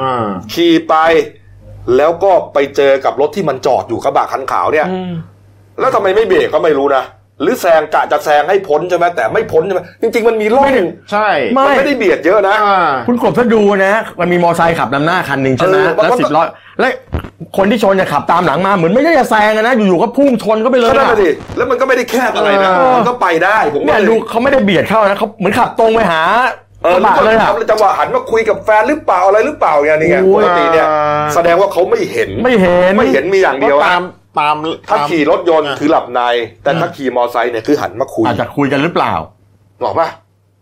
อ่าขี่ไปแล้วก็ไปเจอกับรถที่มันจอดอยู่กระบะคันขาวเนี่ย แล้วทำไมไม่เบรกก็ไม่รู้นะ หรือแซงกะจะแซงให้พ้นใช่ไหมแต่ไม่พ้นใช่ไหมจริง ๆ มันมีร่องใช่ไม่มันไม่ได้เบียดเยอะนะอ่าคุณกบถ้าดูนะ มันมีมอไซค์ขับนำหน้าคันหนึ่งใช่ไหมเออมันแล้วก็สิบล้อและคนที่ชนจะขับตามหลังมาเหมือนไม่ได้จะแซงอะนะอยู่ๆก็พุ่งชนก็ไปเลยก็นั่นอะน่ะสิแล้วมันก็ไม่ได้แคบอะไรนะเออมันก็ไปได้ผมเนี่ก็ยเลยดูเขาไม่ได้เบียดเข้านะเขาเหมือนขับตรงไปหาเออกระบะเลยอะแล้วจังหวะหันมาคุยกับแฟนหรือเปล่าอะไรหรือเปล่าเนี่ยนี่ไงโอ้ปยกติเนี่ยอ่าแสดงว่าเขาไม่เห็นไม่เห็นไม่เห็นมีอย่างเดียวตาอะม ตามถ้าตามขี่รถยนต์คือหลับใน แต่ถ้าขี่มอไซค์เนี่ยคือหันมาคุยอาจจะคุยกันหรือเปล่าบอกป่ะ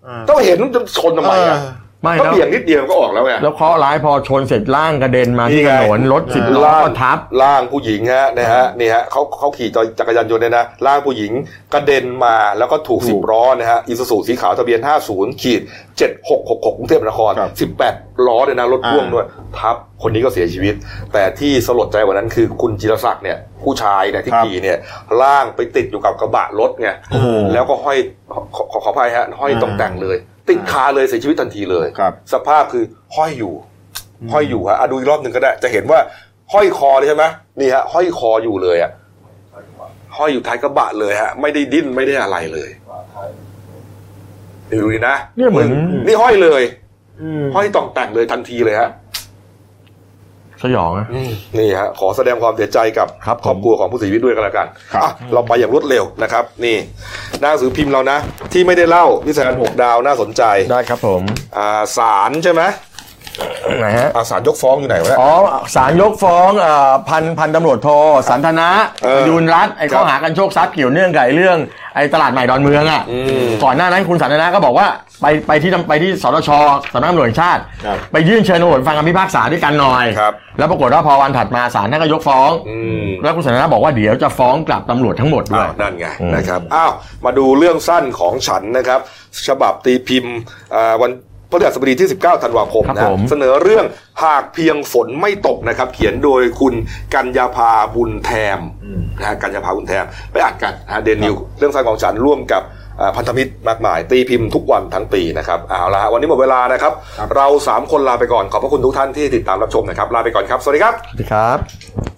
อ่าต้องเห็นจะชนทำไมอะ ไม่ก็แล้วเบี่ยงนิดเดียวก็ออกแล้วไงแล้วเคราะห์ร้ายพอชนเสร็จล่างกระเด็นมาที่นี่ถไงนนรถสิบล้อล่างก็ทับล่างผู้หญิงฮะนะฮะนี่ฮะเขาเขาขี่จักรยานยนต์เนี่ยนะล่างผู้หญิงกระเด็นมาแล้วก็ถูกสิบล้อนะฮะอีซูซูสีขาวทะเบียน 50 ขีด 7666กรุงเทพมหานครครับ18 ล้อเลยนะรถพ่วงอ่าด้วยทับคนนี้ก็เสียชีวิต แต่ที่สลดใจกว่านั้นคือคุณจิรศักดิ์เนี่ยผู้ชายเนี่ยที่ขี่เนี่ยล่างไปติดอยู่กับกระบะรถไงแล้วก็ห้อยขอขอขออภัยฮะห้อยตรงแต่งเลย ติดคาเลยเสียชีวิตทันทีเลยครับ สภาพคือห้อยอยู่ห้อยอยู่ฮะอะดูอีกรอบหนึ่งก็ได้ จะเห็นว่าห้อยคอเลยใช่ไหมนี่ฮะห้อยคออยู่เลยอะห้อยอยู่ท้ายกระบะเลยฮะ ไม่ได้ดิ้นไม่ได้อะไรเลยดูดีนะเนี่ยเหมือนนี่ห้อยเลยห้อยต่องแต่งเลยทันทีเลยฮะ สยองอะนี่ฮะขอแสดงความเสียใจกับครับผมครอบครัวของผู้เสียชีวิตด้วยกันแล้วกันครับอะเราไปอย่างรวดเร็วนะครับ นี่หน้าหนังสือพิมพ์เรานะ ที่ไม่ได้เล่าวิสานหกดาวน่าสนใจได้ครับผมอ่าศาลใช่ไหม ไหนฮะอ่าศาลยกฟ้องอยู่ไหนวะเนี่ยอ๋อศาลยกฟ้องเอ่อพันพันตำรวจโทสันทนะเออยูนรัฐไอ้ครับข้อหากันโชคทรัพย์เกี่ยวเนื่องกับไอ้เรื่องไอ้ตลาดใหม่ดอนเมืองอะอืมก่อนหน้านั้นคุณสันทนะก็บอกว่าไปไปที่ไปที่สตชสำนักงานตำรวจแห่งชาติ ครับไปยื่นเชิญตำรวจฟังคำพิพากษาด้วยกันหน่อย ครับ แล้วปรากฏว่าพอวันถัดมาศาลท่านก็ยกฟ้อง อืมแล้วคุณสันทนะบอกว่าเดี๋ยวจะฟ้องกลับตำรวจทั้งหมดด้วยอ้าวนั่นไงอืมนะครับอ้าวมาดูเรื่องสั้นของฉันนะครับ ฉบับตีพิมพ์อ่าวัน พฤหัสบดีที่ 19 ธันวาคมครับนะผม เสนอเรื่องหากเพียงฝนไม่ตกนะครับ เขียนโดยคุณกัญญาภาบุญแทมนะฮะกัญญาภาบุญแทมไปอ่านกันนะฮะเดนิวเรื่องสั้นของฉันร่วมกับอ่าพันธมิตรมากมาย ตีพิมพ์ทุกวันทั้งปีนะครับเอาละฮะวันนี้หมดเวลานะครับ เราสามคนลาไปก่อนขอบพระคุณทุกท่านที่ติดตามรับชมนะครับลาไปก่อนครับสวัสดีครับ สวัสดีครับ